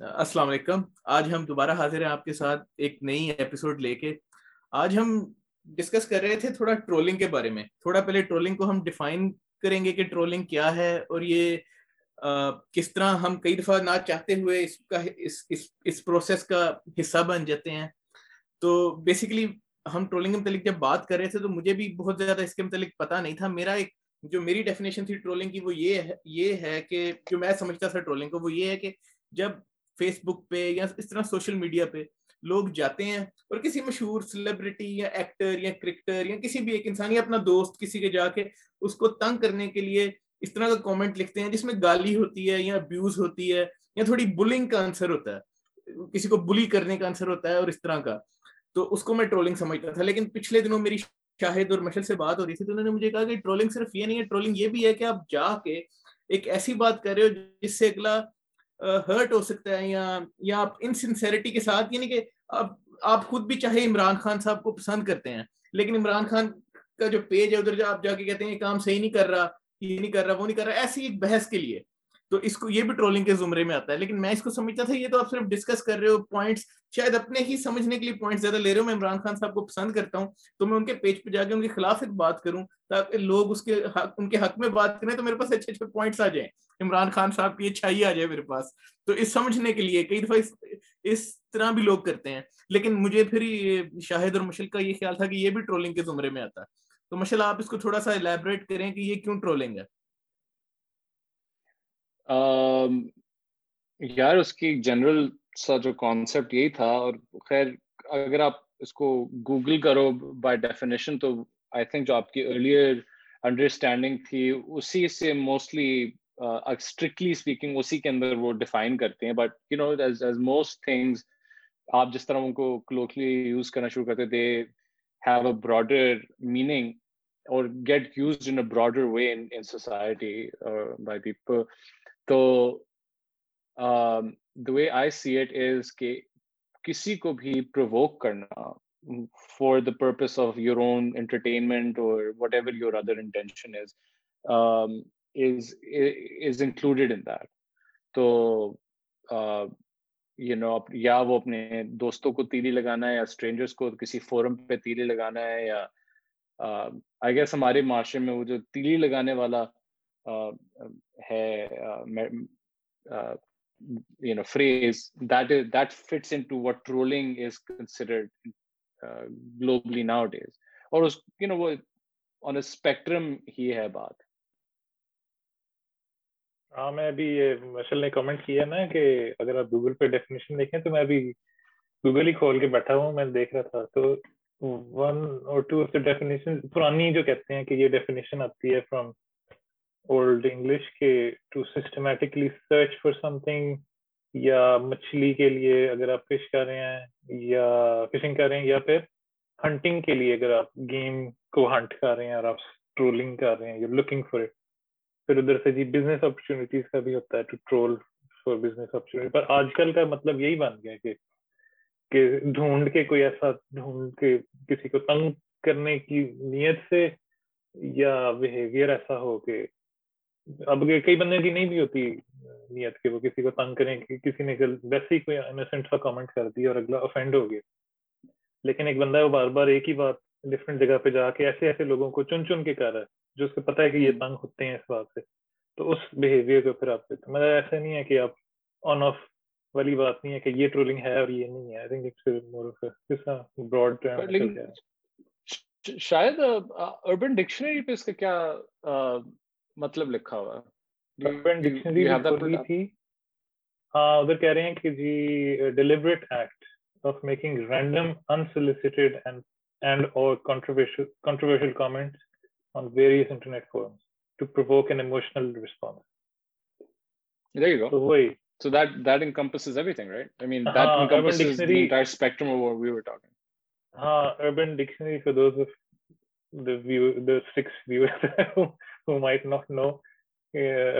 السلام علیکم آج ہم دوبارہ حاضر ہیں آپ کے ساتھ ایک نئی ایپیسوڈ لے کے آج ہم ڈسکس کر رہے تھے تھوڑا ٹرولنگ کے بارے میں تھوڑا پہلے ٹرولنگ کو ہم ڈیفائن کریں گے کہ ٹرولنگ کیا ہے اور یہ کس طرح ہم کئی دفعہ نہ چاہتے ہوئے اس کا اس پروسیس کا حصہ بن جاتے ہیں تو بیسکلی ہم ٹرولنگ کے متعلق جب بات کر رہے تھے تو مجھے بھی بہت زیادہ اس کے متعلق پتا نہیں تھا میرا ایک جو میری ڈیفینیشن تھی ٹرولنگ کی وہ یہ ہے یہ ہے کہ جو میں سمجھتا تھا ٹرولنگ کو وہ یہ ہے کہ جب فیس بک پہ یا اس طرح سوشل میڈیا پہ لوگ جاتے ہیں اور کسی مشہور سیلیبریٹی یا ایکٹر یا کرکٹر یا کسی بھی ایک انسان یا اپنا دوست کسی کے جا کے اس کو تنگ کرنے کے لیے اس طرح کا کامنٹ لکھتے ہیں جس میں گالی ہوتی ہے یا ابیوز ہوتی ہے یا تھوڑی بلنگ کا آنسر ہوتا ہے کسی کو بلی کرنے کا آنسر ہوتا ہے اور اس طرح کا تو اس کو میں ٹرولنگ سمجھتا تھا لیکن پچھلے دنوں میری شاہد اور مشل سے بات ہو رہی تھی تو انہوں نے مجھے کہا کہ ٹرولنگ صرف یہ نہیں ہے ٹرولنگ یہ بھی ہے کہ آپ جا کے ایک ایسی بات کر رہے ہو جس سے اگلا ہرٹ ہو سکتا ہے یا آپ انسنسیریٹی کے ساتھ یعنی کہ آپ خود بھی چاہے عمران خان صاحب کو پسند کرتے ہیں لیکن عمران خان کا جو پیج ہے ادھر جو آپ جا کے کہتے ہیں یہ کام صحیح نہیں کر رہا یہ نہیں کر رہا وہ نہیں کر رہا ایسی ایک بحث کے لیے تو اس کو یہ بھی ٹرولنگ کے زمرے میں آتا ہے لیکن میں اس کو سمجھتا تھا یہ تو آپ صرف ڈسکس کر رہے ہو پوائنٹس شاید اپنے ہی سمجھنے کے لیے پوائنٹس زیادہ لے رہے ہو میں عمران خان صاحب کو پسند کرتا ہوں تو میں ان کے پیج پہ جا کے ان کے خلاف ایک بات کروں تاکہ لوگ اس کے حق ان کے حق میں بات کریں تو میرے پاس اچھے اچھے پوائنٹس آ جائیں عمران خان صاحب کی اچھائی آ جائے میرے پاس تو اس سمجھنے کے لیے کئی دفعہ اس طرح بھی لوگ کرتے ہیں لیکن مجھے پھر یہ یہ خیال تھا کہ بھی ٹرولنگ کے زمرے میں آتا ہے تو مشل آپ اس کو تھوڑا سا الیبریٹ کریں کہ یہ کیوں ٹرولنگ ہے یار اس کی جنرل سا جو کانسیپٹ یہی تھا اور خیر اگر آپ اس کو گوگل کرو بائی ڈیفینیشن تو آئی تھنک جو آپ کی ارلیئر انڈرسٹینڈنگ تھی اسی سے موسٹلی اسٹرکٹلی uh, اسپیکنگ اسی کے اندر وہ ڈیفائن کرتے ہیں but you know as most things آپ جس طرح ان کو کلوکلی یوز کرنا شروع کرتے they have a broader meaning اور get use way in society by people تو the way I see it is کہ کسی کو بھی پرووک کرنا for the purpose of your own entertainment اور whatever your other intention is تو یا وہ اپنے دوستوں کو تیلی لگانا ہے یا اسٹرینجرس کو کسی فورم پہ تیلی لگانا ہے یا آئی گیس ہمارے معاشرے میں وہ جو تیلی لگانے والا ہے اسپیکٹرم ہی ہے بات ہاں میں ابھی یہ مشل نے کمنٹ کیا نا کہ اگر آپ گوگل پہ ڈیفینیشن دیکھیں تو میں ابھی گوگل ہی کھول کے بیٹھا ہوں میں دیکھ رہا تھا تو ون اور ٹو آف دا ڈیفینیشن پرانی جو کہتے ہیں کہ یہ ڈیفینیشن آتی ہے فرام اولڈ انگلش کے to systematically search for something یا مچھلی کے لیے اگر آپ فش کر رہے ہیں یا فشنگ کر رہے ہیں یا پھر ہنٹنگ کے لیے اگر آپ گیم کو ہنٹ کر رہے ہیں اور آپ ٹرولنگ کر رہے ہیں یو لکنگ فار اٹ پھر ادھر سے جی بزنس اپرچونیٹیز کا بھی ہوتا ہے ٹو ٹرول بزنس اپرچونیٹی پر آج کل کا مطلب یہی بن گیا کہ کہ ڈھونڈ کے کوئی ایسا ڈھونڈ کے کسی کو تنگ کرنے کی نیت سے یا ایسا ہو کہ اب کئی بندے کی نہیں بھی ہوتی نیت کہ وہ کسی کو تنگ کریں کہ کسی نے ویسے ہی کوئی سا کامنٹ کر دیا اور اگلا افینڈ ہو گیا لیکن ایک بندہ وہ بار بار ایک ہی بات ڈفرینٹ جگہ پہ جا کے ایسے ایسے لوگوں کو چن چن کے کر رہا ہے جو اس کو پتا ہے کہ یہ تنگ ہوتے ہیں اس بات سے تو اس بہیویئر کو پھر آپ دیتے ہیں مطلب ایسا نہیں ہے کہ آپ آن آف والی بات نہیں ہے کہ یہ ٹرولنگ ہے اور یہ نہیں ہے I think it's more of us broad term شاید اربن ڈکشنری پہ اس کا کیا مطلب لکھا ہوا ہے اربن ڈکشنری بھی تھی ہاں ادھر کہہ رہے ہیں کہ جی deliberate act of making random unsolicited and اور controversial controversial comments on various internet forums to provoke an emotional response. There you go. So, wait. so that that encompasses everything, right? I mean, that uh, huh encompasses the entire spectrum of what we were talking. Uh, Urban Dictionary for those of the view the six viewers who, might not know, uh,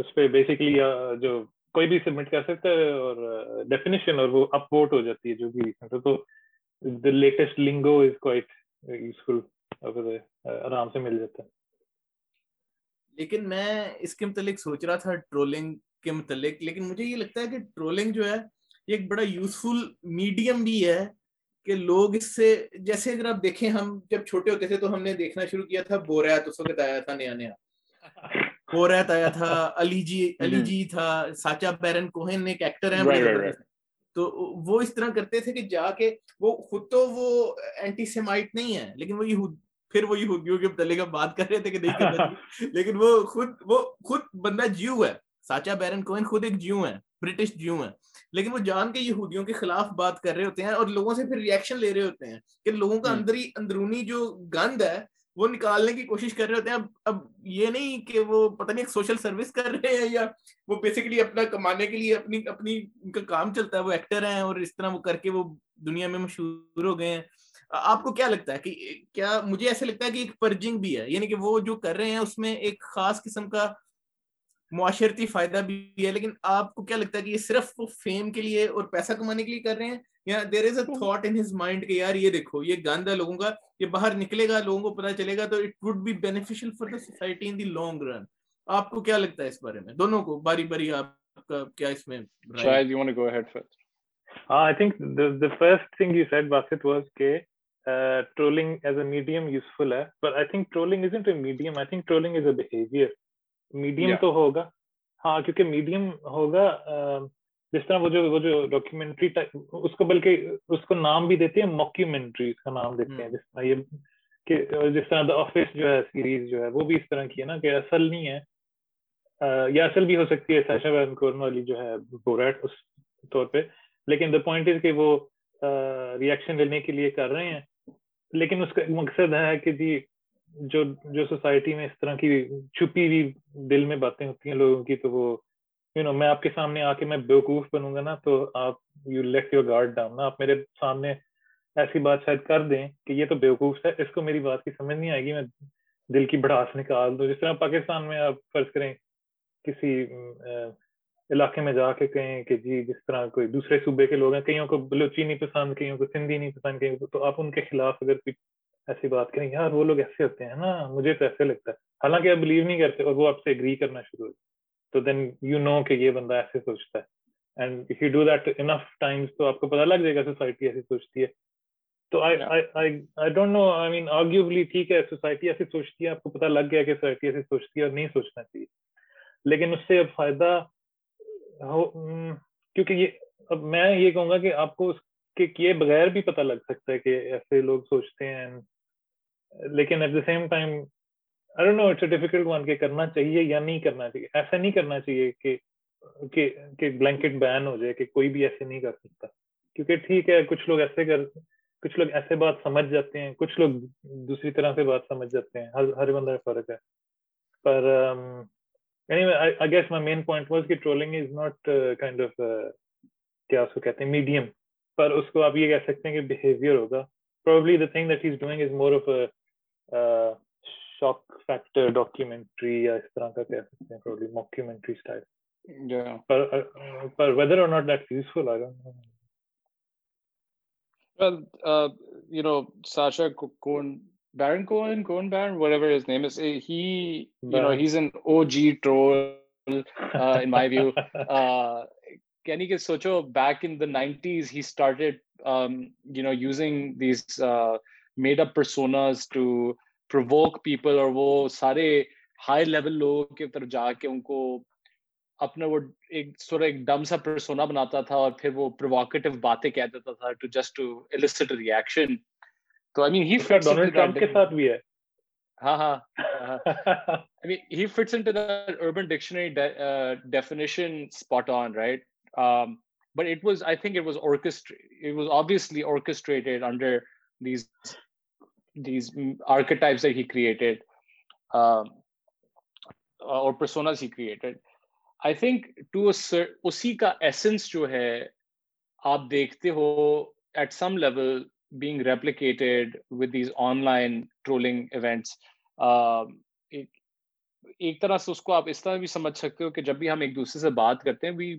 اس پہ basically uh, جو کوئی بھی submit کر سکتا ہے اور definition اور وہ اپ ووٹ ہو جاتی ہے جو بھی تو latest lingo is quite useful آرام سے مل جاتا ہے لیکن میں اس کے متعلق سوچ رہا تھا ٹرولنگ کے متعلق لیکن مجھے یہ لگتا ہے کہ ٹرولنگ جو ہے یہ ایک بڑا یوزفل میڈیم بھی ہے کہ لوگ اس سے جیسے اگر آپ دیکھیں ہم جب چھوٹے ہوتے تھے تو ہم نے دیکھنا شروع کیا تھا بوریات اس وقت آیا تھا نیا نیا بوریات آیا تھا علی جی علی جی تھا ساچا بیرن کوہن ایک ایکٹر ہے تو وہ اس طرح کرتے تھے کہ جا کے وہ خود تو وہ اینٹی سیمائٹ نہیں ہے لیکن وہ پھر وہ یہودیوں کے متعلق بات کر رہے تھے کہ نہیں لیکن وہ وہ خود خود بندہ جیو ہے ساچا بیرن کوئن خود ایک جیو ہے برٹش جیو ہے لیکن وہ جان کے یہودیوں کے خلاف بات کر رہے ہوتے ہیں اور لوگوں سے پھر ریئیکشن لے رہے ہوتے ہیں کہ لوگوں کا اندر ہی اندرونی جو گند ہے وہ نکالنے کی کوشش کر رہے ہوتے ہیں اب اب یہ نہیں کہ وہ پتا نہیں ایک سوشل سروس کر رہے ہیں یا وہ بیسکلی اپنا کمانے کے لیے اپنی اپنی ان کا کام چلتا ہے وہ ایکٹر ہیں اور اس طرح وہ کر کے وہ دنیا میں مشہور ہو گئے ہیں آپ کو کیا لگتا ہے کہ کیا مجھے ایسا لگتا ہے کہ ایک پرجنگ بھی ہے یعنی کہ وہ جو کر رہے ہیں اس میں ایک خاص قسم کا معاشرتی فائدہ بھی ہے لیکن آپ کو کیا لگتا ہے کہ یہ صرف فیم کے لیے اور پیسہ کمانے کے لیے کر رہے ہیں میڈیم تو ہوگا ہاں کیونکہ میڈیم ہوگا جس طرح وہ جو وہ جو ڈاکیومینٹری اس کو بلکہ اس کو نام بھی دیتے ہیں موکیومینٹری اس کا نام دیتے ہیں جس طرح یہ کہ جس طرح دا آفس جو ہے سیریز جو ہے وہ بھی اس طرح کی ہے نا کہ اصل نہیں ہے یا اصل بھی ہو سکتی ہے ساشا بہن کورن والی جو ہے بوریٹ اس طور پہ لیکن دا پوائنٹ از کہ وہ ریئیکشن لینے کے لیے کر رہے ہیں لیکن اس کا ایک مقصد ہے کہ جی جو جو سوسائٹی میں اس طرح کی چھپی ہوئی دل میں باتیں ہوتی ہیں لوگوں کی تو وہ یو نو میں آپ کے سامنے آ کے میں بیوقوف بنوں گا نا تو آپ you let your guard down نا آپ میرے سامنے ایسی بات شاید کر دیں کہ یہ تو بیوقوف ہے اس کو میری بات کی سمجھ نہیں آئے گی میں دل کی بڑھاس نکال دوں جس طرح پاکستان میں آپ فرض کریں کسی علاقے میں جا کے کہیں کہ جی جس طرح کوئی دوسرے صوبے کے لوگ ہیں کئیوں کو بلوچی نہیں پسند کئیوں کو سندھی نہیں کئیوں کو تو آپ ان کے خلاف اگر کوئی ایسی بات کریں یار وہ لوگ ایسے ہوتے ہیں نا مجھے تو ایسے لگتا ہے حالانکہ آپ بلیو نہیں کرتے اور وہ آپ سے اگری کرنا شروع ہو تو دین یو نو کہ یہ بندہ ایسے سوچتا ہے and if you do that enough times تو آپ کو پتا لگ جائے گا سوسائٹی ایسی سوچتی ہے تو آئی ڈونٹ نو آئی مین آرگیوبلی ٹھیک ہے سوسائٹی ایسی سوچتی ہے آپ کو پتا لگ گیا کہ سوسائٹی ایسی سوچتی ہے اور نہیں سوچنا چاہیے لیکن اس سے اب فائدہ ہو کیونکہ یہ اب میں یہ کہوں گا کہ آپ کو اس کے کیے بغیر بھی پتہ لگ سکتا ہے کہ ایسے لوگ سوچتے ہیں لیکن ایٹ دا سیم ٹائم کرنا چاہیے یا نہیں کرنا چاہیے ایسا نہیں کرنا چاہیے کہ بلینکٹ بین ہو جائے کہ کوئی بھی ایسے نہیں کر سکتا کیونکہ ٹھیک ہے کچھ لوگ ایسے کر کچھ لوگ ایسے بات سمجھ جاتے ہیں کچھ لوگ دوسری طرح سے بات سمجھ جاتے ہیں ہر بندہ فرق ہے پر main point is not kind of کیا اس کو کہتے ہیں میڈیم پر اس کو آپ یہ کہہ سکتے ہیں کہ بہیویئر ہوگا the thing that is is doing more of shock factor documentary یا اس طرح کا کہہ سکتے ہیں پروبلی موکیومینٹری سٹائل پر uh, پر ویدر اور not that useful I don't know well you know Sacha Cohen Baron Cohen Cohen Baron whatever his name is he you know has an O G troll in my view کینی کہ سوچو back in the nineties he started you know using these made up personas to provoke people اور وہ سارے high level لوگوں کے کے طرف جا ان کو اپنا وہ وہ ایک ایک سورا ڈم سا پرسونا بناتا تھا تھا اور پھر پرووکیٹو باتیں کہہ دیتا ٹو ٹو جسٹ تو I I I mean mean he he fits fits Donald Trump ساتھ بھی ہے ہاں ہاں into Urban Dictionary definition right but it it it was was was think these archetypes that he created اسی کا essence جو ہے آپ دیکھتے ہو at some level online trolling event ایک طرح سے اس کو آپ اس طرح بھی سمجھ سکتے ہو کہ جب بھی ہم ایک دوسرے سے بات کرتے ہیں وی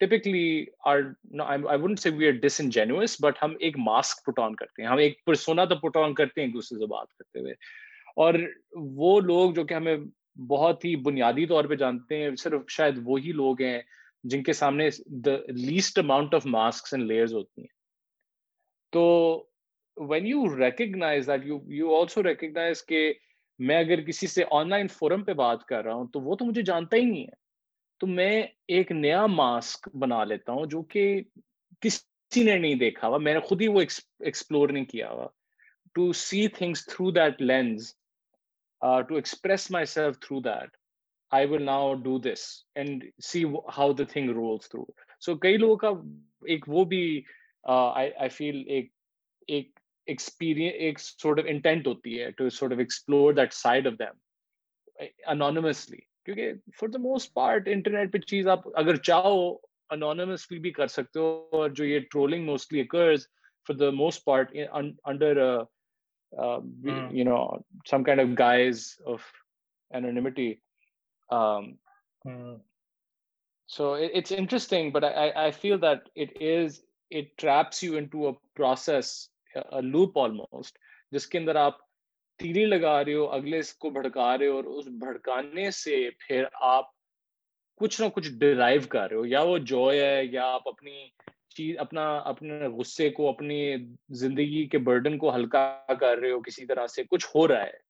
ٹپکلی بٹ ہم ایک ماسک پٹ آن کرتے ہیں ہم ایک پرسونا تو پٹ آن کرتے ہیں ایک دوسرے سے بات کرتے ہوئے اور وہ لوگ جو کہ ہمیں بہت ہی بنیادی طور پہ جانتے ہیں صرف شاید وہی لوگ ہیں جن کے سامنے the least amount of mask and layers ہوتی ہیں تو when you recognise that you you also recognise کہ میں اگر کسی سے آن لائن فورم پہ بات کر رہا ہوں تو وہ تو مجھے جانتا ہی نہیں ہے تو میں ایک نیا ماسک بنا لیتا ہوں جو کہ کسی نے نہیں دیکھا ہوا میں نے خود ہی وہ ایکسپلور نہیں کیا ہوا to see things through that lens to express myself through that I will now do this and see how the thing roll through so کئی لوگوں کا ایک وہ بھی آئی فیل ایک ایک سورٹ آف انٹینٹ ہوتی ہے کیونکہ for the most part internet پہ چیز آپ اگر چاہو انانسلی بھی کر سکتے ہو اور جو یہ trolling mostly occurs for the most part under loop almost جس کے اندر آپ لگا رہے ہو اگلے اس کو بھڑکا رہے ہو اور اس بھڑکانے سے پھر آپ کچھ نہ کچھ ڈرائیو کر رہے ہو یا وہ جو ہے یا آپ اپنی چیز اپنا اپنے غصے کو اپنی زندگی کے برڈن کو ہلکا کر رہے ہو کسی طرح سے کچھ ہو رہا ہے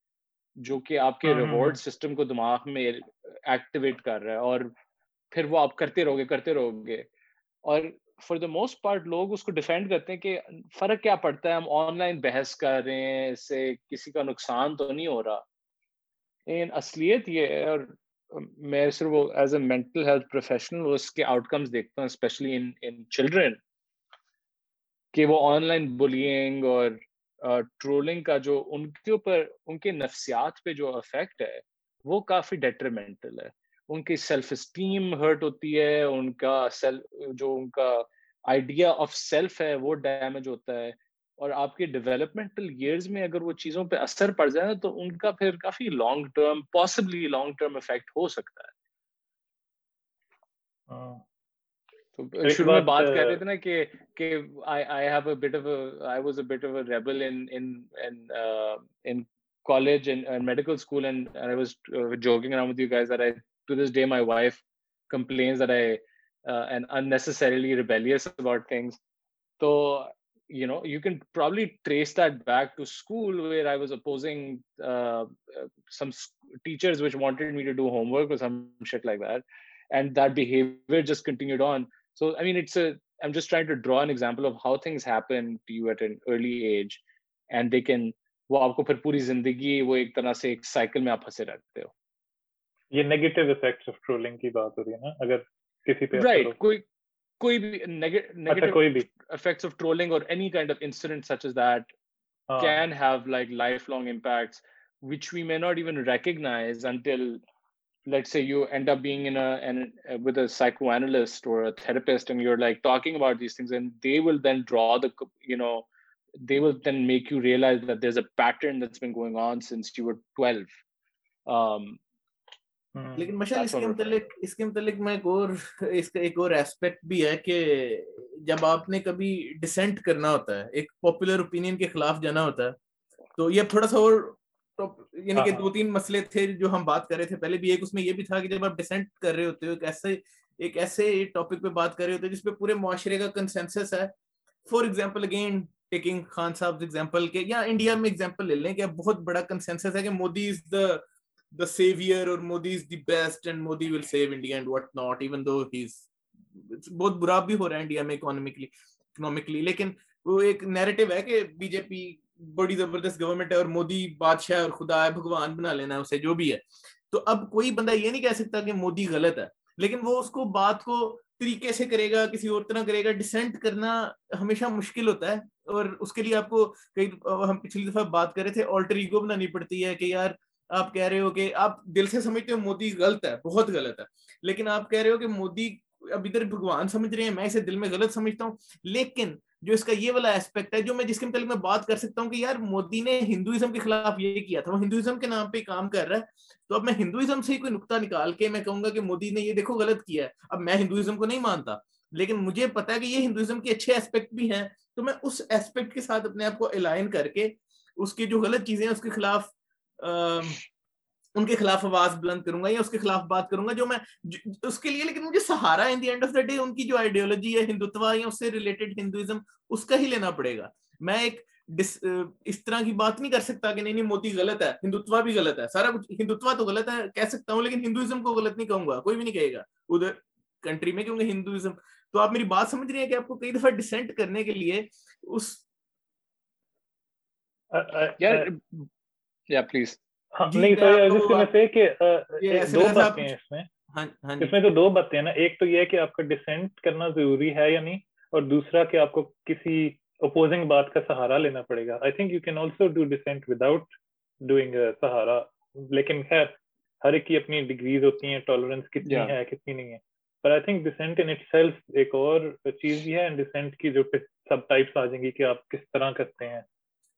جو کہ آپ کے ریوارڈ ہاں، سسٹم ہاں، ہاں۔ کو دماغ میں ایکٹیویٹ کر رہا ہے اور پھر وہ آپ کرتے رہو گے کرتے رہو گے اور فار دا موسٹ پارٹ لوگ اس کو ڈیفینڈ کرتے ہیں کہ فرق کیا پڑتا ہے ہم آن لائن بحث کر رہے ہیں اس سے کسی کا نقصان تو نہیں ہو رہا اصلیت یہ ہے اور میں صرف وہ as a mental health professional اس کے آؤٹ کمس دیکھتا ہوں اسپیشلی ان ان چلڈرن کہ وہ آن لائن بلینگ اور ٹرولنگ کا جو ان کے اوپر ان کے نفسیات پہ جو افیکٹ ہے وہ کافی ڈیٹرمنٹل ہے ان کی سیلف اسٹیم ہرٹ ہوتی ہے ان کا سیلف جو ان کا آئیڈیا آف سیلف ہے ہے وہ ڈیمیج ہوتا اور آپ کے ڈیولپمنٹل ایئرز میں اگر وہ چیزوں پہ اثر پڑ جائے نا تو ان کا پھر کافی لانگ ٹرم پاسبلی لانگ میں بات رہے تھے نا کہ to this day my wife complains that i uh, am unnecessarily rebellious about things so you know you can probably trace that back to school where i was opposing uh, some teachers which wanted me to do homework or some shit like that and that behavior just continued on so i mean it's a i'm just trying to draw an example of how things happen to you at an early age and they can وہ آپ کو پھر پوری زندگی وہ ایک طرح سے ایک سائیکل میں آپ پھنسے رکھتے ہو یہ نیگیٹو افیکٹس آف ٹرولنگ کی بات ہو رہی ہے نا اگر کسی پہ رائٹ کوئی کوئی بھی نیگیٹو کوئی بھی افیکٹس آف ٹرولنگ اور any kind of incident such as that can have like lifelong impacts which we may not even recognize until let's say you end up being in a and uh, with a psychoanalyst or a therapist and you're like talking about these things and they will then draw the you know they will then make you realize that there's a pattern that's been going on since you لیکن مشال اس کے متعلق متعلق اس اس کے میں ایک ایک اور اور کا بھی ہے کہ جب آپ نے کبھی ڈسینٹ کرنا ہوتا ہے ایک پاپولر اوپینین کے خلاف جانا ہوتا ہے تو یہ تھوڑا سا اور یعنی ہاں، کہ ہاں۔ دو تین مسئلے تھے جو ہم بات کر رہے تھے پہلے بھی ایک اس میں یہ بھی تھا کہ جب آپ ڈسینٹ کر رہے ہوتے ہو ایک ایسے ایک ایسے ٹاپک پہ بات کر رہے ہوتے جس پہ پورے معاشرے کا کنسینسس ہے for example again taking Khan sahab example کے یا انڈیا میں ایگزامپل لے لیں کہ بہت بڑا کنسنسس ہے کہ مودی از دا the savior or Modi is the best and Modi will save India and whatnot, even though he's بہت برا بھی ہو رہا ہے انڈیا میں اکنامکلی لیکن وہ ایک نیریٹو ہے کہ بی جے پی بڑی زبردست گورنمنٹ ہے اور مودی بادشاہ اور خدا ہے بھگوان بنا لینا ہے اسے جو بھی ہے تو اب کوئی بندہ یہ نہیں کہہ سکتا کہ مودی غلط ہے لیکن وہ اس کو بات کو طریقے سے کرے گا کسی اور طرح کرے گا ڈسینٹ کرنا ہمیشہ مشکل ہوتا ہے اور اس کے لیے آپ کو کئی ہم پچھلی دفعہ بات کر رہے تھے آلٹر ایگو بنانی پڑتی ہے کہ یار آپ کہہ رہے ہو کہ آپ دل سے سمجھتے ہو مودی غلط ہے بہت غلط ہے لیکن آپ کہہ رہے ہو کہ مودی ابھی سمجھ رہے ہیں میں اسے دل میں میں میں غلط سمجھتا ہوں لیکن جو جو اس کا یہ والا ہے جس کے بات کر سکتا ہوں کہ یار مودی نے ہندوائزم کے خلاف یہ کیا تھا وہ ہندوئزم کے نام پہ کام کر رہا ہے تو اب میں ہندوئزم سے ہی کوئی نقطہ نکال کے میں کہوں گا کہ مودی نے یہ دیکھو غلط کیا ہے اب میں ہندوائزم کو نہیں مانتا لیکن مجھے پتا ہے کہ یہ ہندوائزم کے اچھے ایسپیکٹ بھی ہیں تو میں اس ایسپیکٹ کے ساتھ اپنے آپ کو الائن کر کے اس کی جو غلط چیزیں ہیں اس کے خلاف ان کے خلاف آواز بلند کروں گا یا اس کے خلاف بات کروں گا جو میں اس کے لیے لیکن مجھے سہارا in the end of the day ان کی جو آئیڈیولوجی ہے ہندوتوا یا اس سے ریلیٹڈ ہندوازم اس کا ہی لینا پڑے گا میں ایک ڈس, اس طرح کی بات نہیں کر سکتا کہ نہیں نہیں موتی غلط ہے ہندوتوا بھی غلط ہے سارا کچھ ہندوتوا تو غلط ہے کہہ سکتا ہوں لیکن ہندوازم کو غلط نہیں کہوں گا کوئی بھی نہیں کہے گا ادھر کنٹری میں کیونکہ ہندوازم تو آپ میری بات سمجھ رہے ہیں کہ آپ کو کئی دفعہ ڈسینٹ کرنے کے لیے اس یار ہاں، جی، نہیں تو اس میں ہاں، ہاں سے جی۔ دو باتیں نا ایک تو یہ کہ آپ کا ڈسینٹ کرنا ضروری ہے یا نہیں اور دوسرا کہ آپ کو کسی اپوزنگ بات کا سہارا لینا پڑے گا I think you can also do dissent doing سہارا لیکن خیر ہر ایک کی اپنی ڈگریز ہوتی ہیں ٹالورینس کتنی ہے کتنی نہیں ہے پر I think dissent in itself ایک اور چیز بھی ہے ڈسینٹ کی جو سب ٹائپس آ جائیں گی کہ آپ کس طرح کرتے ہیں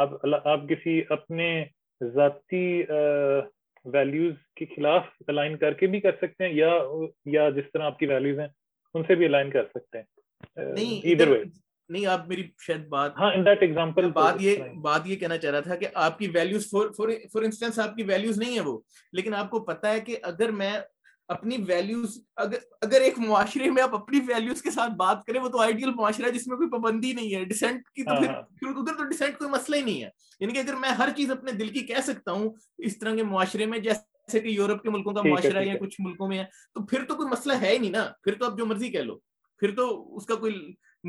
آپ آپ کسی اپنے ذاتی ویلیوز کے خلاف الائن کر کے بھی کر سکتے ہیں یا یا جس طرح آپ کی ویلیوز ہیں ان سے بھی الائن کر سکتے ہیں ایدر وے نہیں آپ میری شاید بات ہاں ان دیٹ ایگزامپل بات یہ بات یہ کہنا چاہ رہا تھا کہ آپ کی ویلیوز فار انسٹنس آپ کی ویلیوز نہیں ہے وہ لیکن آپ کو پتا ہے کہ اگر میں اپنی ویلیوز اگر اگر ایک معاشرے میں آپ اپنی ویلیوز کے ساتھ بات کریں وہ تو آئیڈیل معاشرہ ہے جس میں کوئی پابندی نہیں ہے ڈسینٹ کی تو ہاں، پھر ہاں۔ ادھر تو ڈسینٹ کوئی مسئلہ ہی نہیں ہے یعنی کہ اگر میں ہر چیز اپنے دل کی کہہ سکتا ہوں اس طرح کے معاشرے میں جیسے کہ یورپ کے ملکوں کا معاشرہ ہے یا کچھ ملکوں میں ہے تو پھر تو کوئی مسئلہ ہے ہی نہیں نا پھر تو آپ جو مرضی کہہ لو پھر تو اس کا کوئی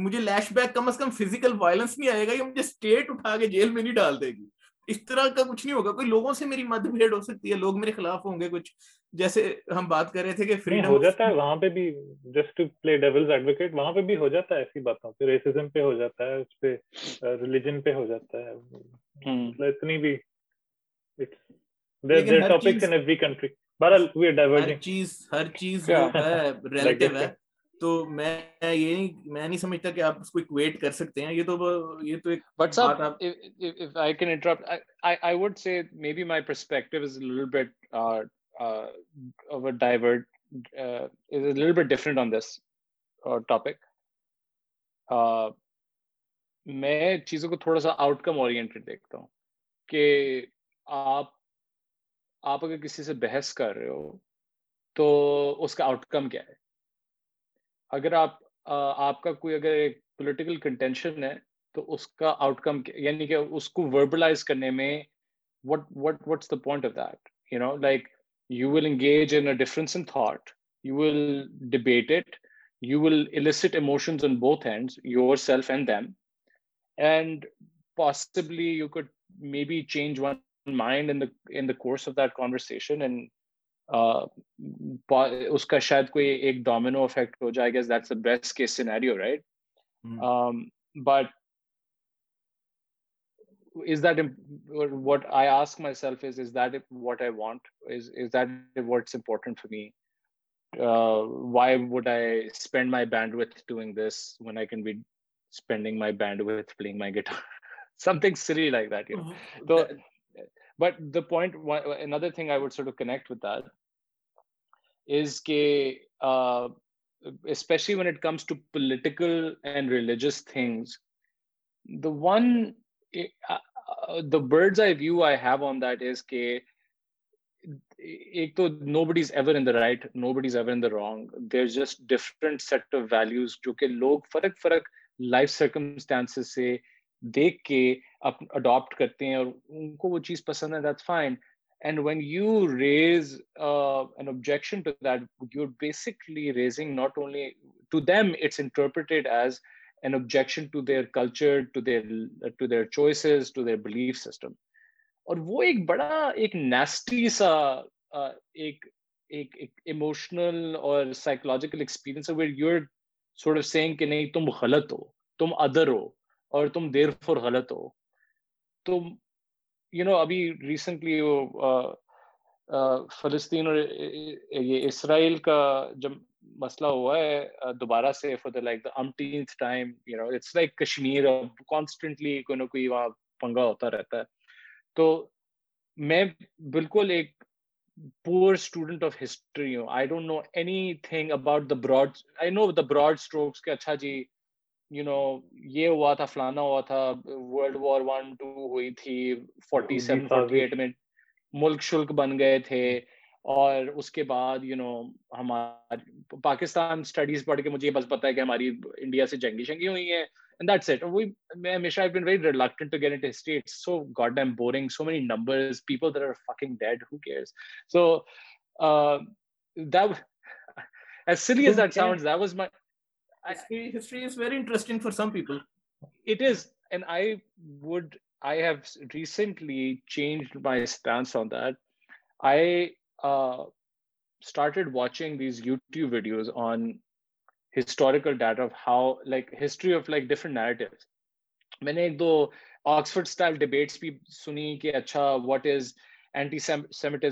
مجھے لیش بیک کم از کم فزیکل وائلنس نہیں آئے گا یہ مجھے اسٹیٹ اٹھا کے جیل میں نہیں ڈال دے گی اس طرح کا کچھ نہیں ہوگا کوئی لوگوں سے میری مد بھیڑ ہو سکتی ہے لوگ میرے خلاف ہوں گے کچھ جیسے ہم بات کر رہے تھے کہ فریڈم ہو جاتا ہے وہاں پہ بھی just to play devil's advocate وہاں پہ بھی ہو جاتا ہے ایسی باتوں پہ ریسزم پہ ہو جاتا ہے اس پہ ریلیجن پہ ہو جاتا ہے مطلب اتنی بھی دیر دیر ٹاپکس ان ایوری کنٹری بہرحال وی ڈائیورجنگ ہر چیز ہر چیز ہے ریلیٹو ہے تو میں یہ نہیں میں نہیں سمجھتا کہ آپ اس کو ایکویٹ کر سکتے ہیں یہ تو یہ تو ایک but sub if if I can interrupt I I would say maybe my perspective is little bit over divert is is little bit different on this topic میں چیزوں کو تھوڑا سا آؤٹ کم اورینٹیڈ دیکھتا ہوں کہ آپ آپ اگر کسی سے بحث کر رہے ہو تو اس کا آؤٹ کم کیا ہے اگر آپ آپ کا کوئی اگر ایک پولیٹیکل کنٹینشن ہے تو اس کا آؤٹ کم یعنی کہ اس کو وربلائز کرنے میں what what the the point of that you you you you you know like will will will engage in in in difference thought debate it emotions both yourself and and them possibly could maybe change one mind course of that and اس کا شاید کوئی ایک domino effect ہو جائے گا that's the best case scenario right but is that what I ask my self is is that what I want is is that what's important for me why would I spend my band with doing this when I can be spending my band with playing my guitar something sorry like that تو but that so the birds no right no the wrong there just different set of values جو کہ لوگ فرق فرق life circumstance سے دیکھ کے adapt کرتے ہیں اور ان کو وہ چیز پسند ہے that fine and when you raise an objection to that you basically raising not only to them it's interpreted as an objection to their culture to their to their choices to their belief system اور وہ ایک بڑا ایک nasty سا ایک emotional اور psychological experience where you are sort of saying کہ نہیں تم غلط ہو تم ادر ہو اور تم دیر فور غلط ہو تو یو نو ابھی ریسنٹلی وہ فلسطین اور یہ اسرائیل کا جب مسئلہ ہوا ہے دوبارہ سے کشمیر کانسٹنٹلی کوئی نہ کوئی وہاں پنگا ہوتا رہتا ہے تو میں بالکل ایک پور اسٹوڈنٹ آف ہسٹری ہوں I don't know anything about the broad I know the broad strokes کہ اچھا جی یو نو یہ ہوا تھا فلانا ہوا تھا ورلڈ وار ون ٹو ہوئی تھی فورٹی سیون فورٹی ایٹ میں ملک شلک بن گئے تھے جی۔ اور اس کے بعد یو نو ہمارا پاکستان اسٹڈیز پڑھ کے مجھے یہ بس پتا ہے کہ ہماری انڈیا سے جنگی شنگی ہوئی ہیں ہمیشہ ہسٹریو میں نے ایک دو آکسفرڈ اسٹائل ڈبیٹس بھی سنی کہ اچھا what ازمٹیڈی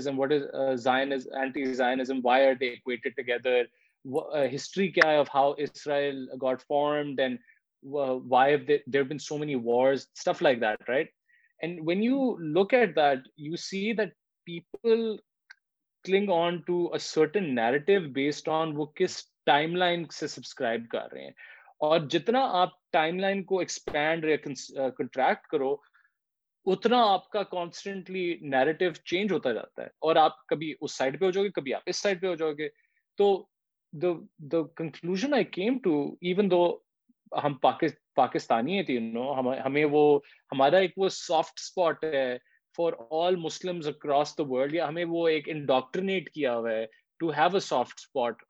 why there form so many when you see timeline سے سبسکرائب کر رہے ہیں اور جتنا آپ ٹائم لائن کو ایکسپینڈ یا کنٹریکٹ کرو اتنا آپ کا کانسٹنٹلی نیرٹو چینج ہوتا جاتا ہے اور آپ کبھی اس سائڈ پہ ہو جاؤ گے کبھی آپ اس سائڈ پہ ہو جاؤ گے تو the the conclusion I came to even though ہم پاکستانی ہیں تینوں ہمیں وہ ہمارا ایک وہ سافٹ اسپاٹ ہے for all Muslim across the world یا ہمیں وہ ایک انڈاکٹرنیٹ کیا ہوا ہے to have a soft spot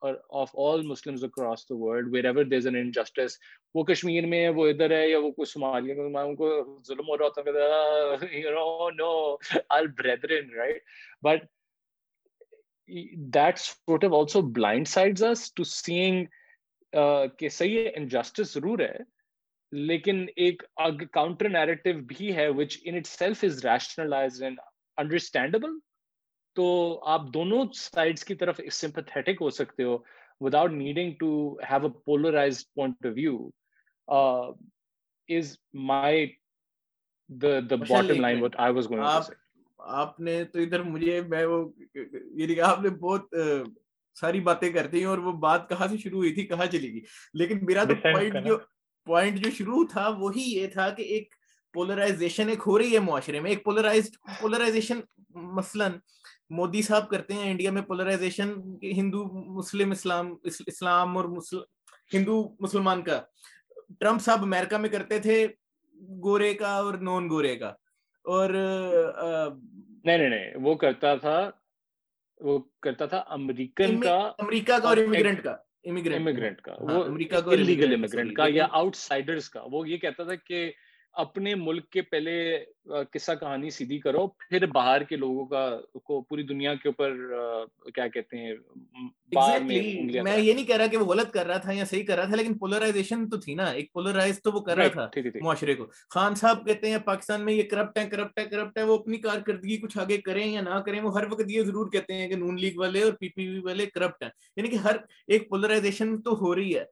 of all Muslim across the world wherever these an injustices وہ کشمیر میں وہ ادھر ہے یا وہ کوئی سمالیہ ان کو ظلم ہو رہا ہوتا ہے بٹ Uh, کہ صحیح ہے ہے ہے انجسٹس ضرور لیکن ایک کاؤنٹر نیریٹو بھی which in itself is rationalise and understandable تو آپ دونوں سائڈس کی طرف سمپتھیٹک ہو سکتے ہو without needing to have a polarise point of view as my was going آپ نے تو ادھر مجھے میں وہ یعنی کہ آپ نے بہت ساری باتیں کرتی اور وہ بات کہاں سے شروع ہوئی تھی کہاں چلی گئی لیکن میرا تو پوائنٹ جو پوائنٹ جو شروع تھا وہی یہ تھا کہ ایک پولرائزیشن ایک ہو رہی ہے معاشرے میں ایک پولرائز پولرائزیشن مثلاً مودی صاحب کرتے ہیں انڈیا میں پولرائزیشن ہندو مسلم اسلام اسلام اور ہندو مسلمان کا ٹرمپ صاحب امیرکا میں کرتے تھے گورے کا اور نان گورے کا نہیں نہیں نہیں وہ کرتا تھا وہ کرتا تھا امریکن امریکہ کا ہاں، وہ امریکہ کا یا آؤٹ سائڈرز کا وہ یہ کہتا تھا کہ اپنے ملک کے پہلے قصہ کہانی سیدھی کرو پھر باہر کے لوگوں کا کو پوری دنیا کے اوپر کیا کہتے ہیں میں یہ نہیں کہہ رہا کہ وہ غلط کر رہا تھا یا صحیح کر رہا تھا لیکن پولرائزیشن تو تو تھی نا ایک پولرائز وہ کر رہا تھا معاشرے کو خان صاحب کہتے ہیں پاکستان میں یہ کرپٹ کرپٹ کرپٹ ہے ہے ہے وہ اپنی کارکردگی کچھ آگے کریں یا نہ کریں وہ ہر وقت یہ ضرور کہتے ہیں کہ نون لیگ والے اور پی پی وی والے کرپٹ ہیں یعنی کہ ہر ایک پولرائزیشن تو ہو رہی ہے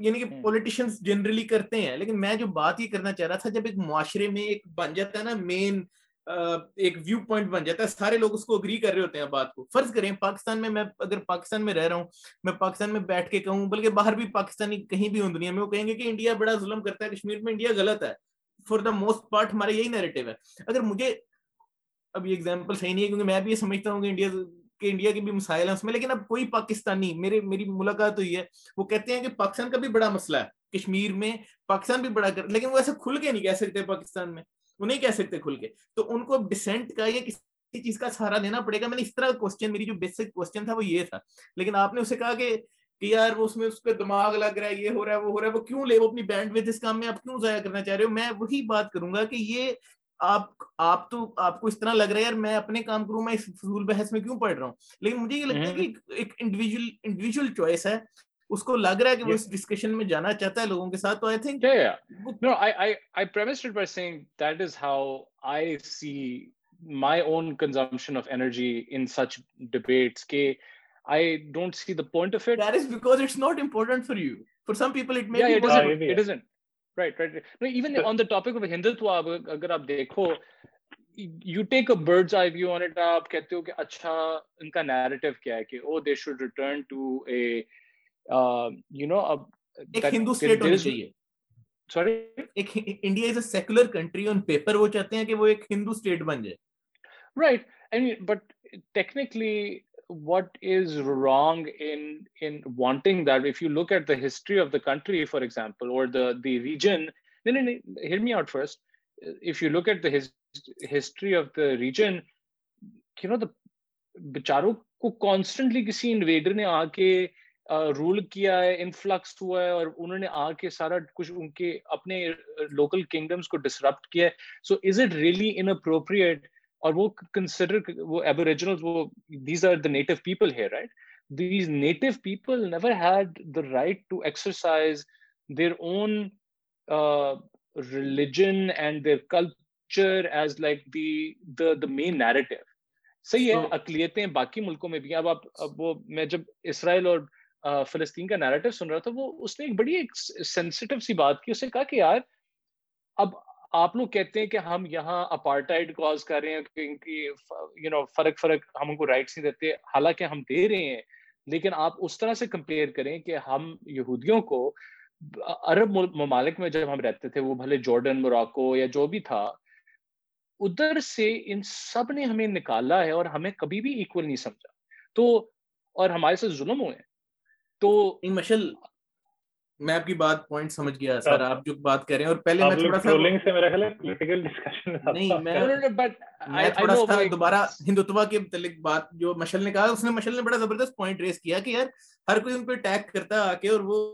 یعنی کہ پولیٹیشن جنرلی کرتے ہیں لیکن میں جو بات یہ کرنا چاہ رہا تھا جب ایک معاشرے میں ایک بن جاتا ہے نا مین ایک ویو پوائنٹ بن جاتا ہے سارے لوگ اس کو اگری کر رہے ہوتے ہیں بات کو فرض کریں پاکستان میں میں اگر پاکستان میں رہ رہا ہوں میں پاکستان میں بیٹھ کے کہوں بلکہ باہر بھی پاکستانی کہیں بھی ہوں دنیا میں وہ کہیں گے کہ انڈیا بڑا ظلم کرتا ہے کشمیر میں انڈیا غلط ہے فار دا موسٹ پارٹ ہمارا یہی نیریٹو ہے اگر مجھے اب یہ اگزامپل صحیح نہیں ہے کیونکہ میں بھی یہ سمجھتا ہوں کہ انڈیا کہ انڈیا کے بھی مسائل ہیں اس میں لیکن اب کوئی پاکستانی میرے میری ملاقات ہوئی ہے وہ کہتے ہیں کہ پاکستان کا بھی بڑا مسئلہ ہے کشمیر میں پاکستان بھی بڑا کر لیکن وہ ایسا کھل کے نہیں کہہ سکتے پاکستان میں وہ نہیں کہہ سکتے کھل کے تو ان کو ڈسینٹ کا یہ کسی چیز کا سہارا دینا پڑے گا میں نے اس طرح کوشچن میری جو بیسک کوشچن تھا وہ یہ تھا لیکن آپ نے اسے کہا کہ کہ یار اس میں اس کا دماغ لگ رہا ہے یہ ہو رہا ہے وہ ہو رہا ہے وہ کیوں لے وہ اپنی بینڈ وتھ اس کام میں آپ کیوں ضائع کرنا چاہ رہے ہو میں وہی بات کروں گا کہ یہ آپ آپ تو آپ کو اس طرح لگ رہا ہے یار میں اپنے کام کروں میں اس فضول بحث میں کیوں پڑھ رہا ہوں لیکن مجھے یہ لگتا ہے ہاں۔ کہ ایک انڈیویجول انڈیویجول چوائس ہے اس کو لگ رہا ہے کہ وہ اس ڈسکشن میں جانا چاہتا ہے لوگوں کے ساتھ تو I I I I I I think no premised it it it it it by seeing that that is is how see see my own consumption energy in in such کہ کہ کہ don't the point because it's not important for for you you some people may be isn't right right even on on the topic اگر دیکھو take a a bird's view کہتے ہو اچھا کا narrative کیا ہے او they return to history of the region بچاروں کو آ کے رول کیا ہے انفلکس ہوا ہے اور انہوں نے آ کے سارا کچھ ان کے اپنے لوکل کنگڈمس کو ڈسرپٹ کیا ہے so is it really inappropriate اور وہ کنسڈر وہ ایبوریجنل وہ these these are the the native native people people right right never had to exercise their own religion and their culture as like the the the main narrative صحیح ہے اقلیتیں باقی ملکوں میں بھی اب آپ وہ میں جب اسرائیل اور فلسطین کا نیرٹیو سن رہا تھا وہ اس نے ایک بڑی ایک سینسیٹیو سی بات کی اس نے کہا کہ یار اب آپ لوگ کہتے ہیں کہ ہم یہاں اپارٹائڈ کاز کر رہے ہیں کیونکہ یو نو فرق فرق ہم ان کو رائٹس نہیں دیتے حالانکہ ہم دے رہے ہیں لیکن آپ اس طرح سے کمپیئر کریں کہ ہم یہودیوں کو عرب ممالک میں جب ہم رہتے تھے وہ بھلے جارڈن موراکو یا جو بھی تھا ادھر سے ان سب نے ہمیں نکالا ہے اور ہمیں کبھی بھی ایکول نہیں سمجھا تو اور ہمارے سے ظلم ہوئے ہیں تو مشل میں آپ کی بات پوائنٹ سمجھ گیا اچھا۔ سر آپ جو بات کر رہے ہیں اور پہلے میں تھوڑا سا دوبارہ ہندوتوا کے متعلق بات جو مشل نے کہا اس نے مشل نے بڑا زبردست پوائنٹ ریز کیا کہ یار ہر کوئی ان پہ اٹیک کرتا آ کے اور وہ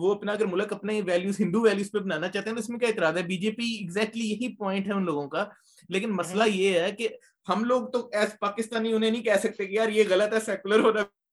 وہ اپنا اگر ملک اپنے ویلیوز ہندو ویلیوز پہ بنانا چاہتے ہیں تو اس میں کیا اعتراض ہے بی جے پی ایگزیکٹلی یہی پوائنٹ ہے ان لوگوں کا لیکن مسئلہ یہ ہے کہ ہم لوگ تو ایز پاکستانی انہیں نہیں کہہ سکتے کہ یار یہ غلط ہے سیکولر ہونا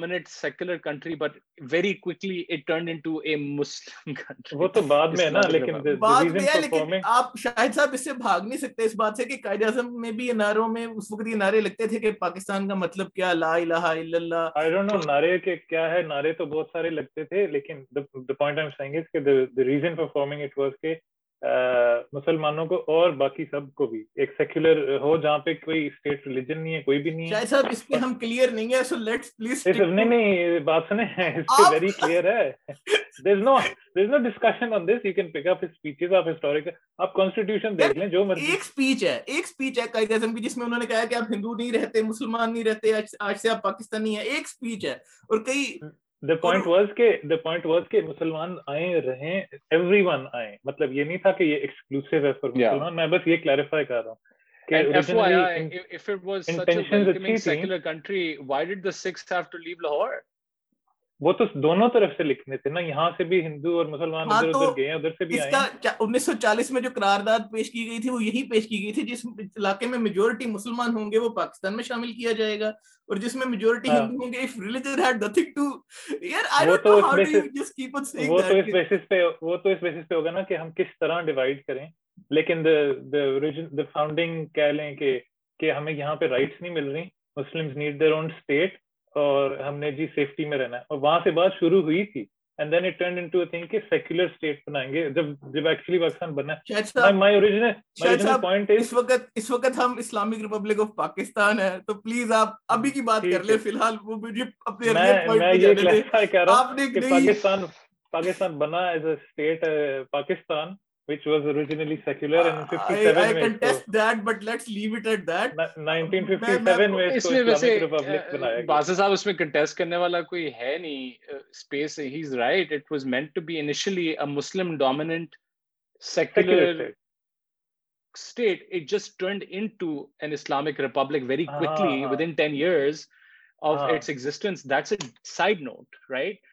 میں بھی لگتے تھے کہ پاکستان کا مطلب کیا لاٹ نو کے کیا بہت سارے لگتے تھے مسلمانوں کو اور باقی سب جو مرضی ایک ہے ایک اسپیچ ہے جس میں کہا کہ آپ ہندو نہیں رہتے مسلمان نہیں رہتے آج سے آپ پاکستانی ہیں ایک اسپیچ ہے اور کئی دا پوائنٹ واز کے دا پوائنٹ واز کے مسلمان آئے رہے ایوری ون آئے مطلب یہ نہیں تھا کہ یہ ایکسکلوسو ہے مسلمان میں بس یہ کلیریفائی کر رہا ہوں وہ تو دونوں طرف سے لکھنے تھے نا یہاں سے بھی ہندو اور مسلمان ہاں ادھر ادھر گئے ہیں ادھر سے بھی آئے ہیں انیس سو چالیس میں جو قرارداد پیش کی گئی تھی وہ یہی پیش کی گئی تھی جس علاقے میں میجورٹی مسلمان ہوں گے وہ پاکستان میں شامل کیا جائے گا اور جس میں میجورٹی ہاں۔ ہندو ہوں گے ریلیجن ہیڈ نتھنگ ٹو یار I don't know how do you just keep it saying وہ تو اس بیسس پہ وہ تو اس بیسس پہ ہوگا نا کہ ہم کس طرح ڈیوائیڈ کریں لیکن دی دی دی فاؤنڈنگ کہہ لیں کہ کہ ہمیں یہاں پہ رائٹس نہیں مل رہی Muslims need their own state اور ہم نے جی سیفٹی میں رہنا ہے اور وہاں سے بات شروع ہوئی تھی تھینکر ہے تو پلیز آپ ابھی کی بات کر لیں بنا as a Pakistan which was originally secular and in 57 I, I can test so, that but let's leave it at that 1957 mein republic basa sahab usme contest karne wala koi hai nahi space he's right it was meant to be initially a muslim dominant secular, secular state it just turned into an islamic republic very quickly ah, within 10 years of ah. its existence that's a side note right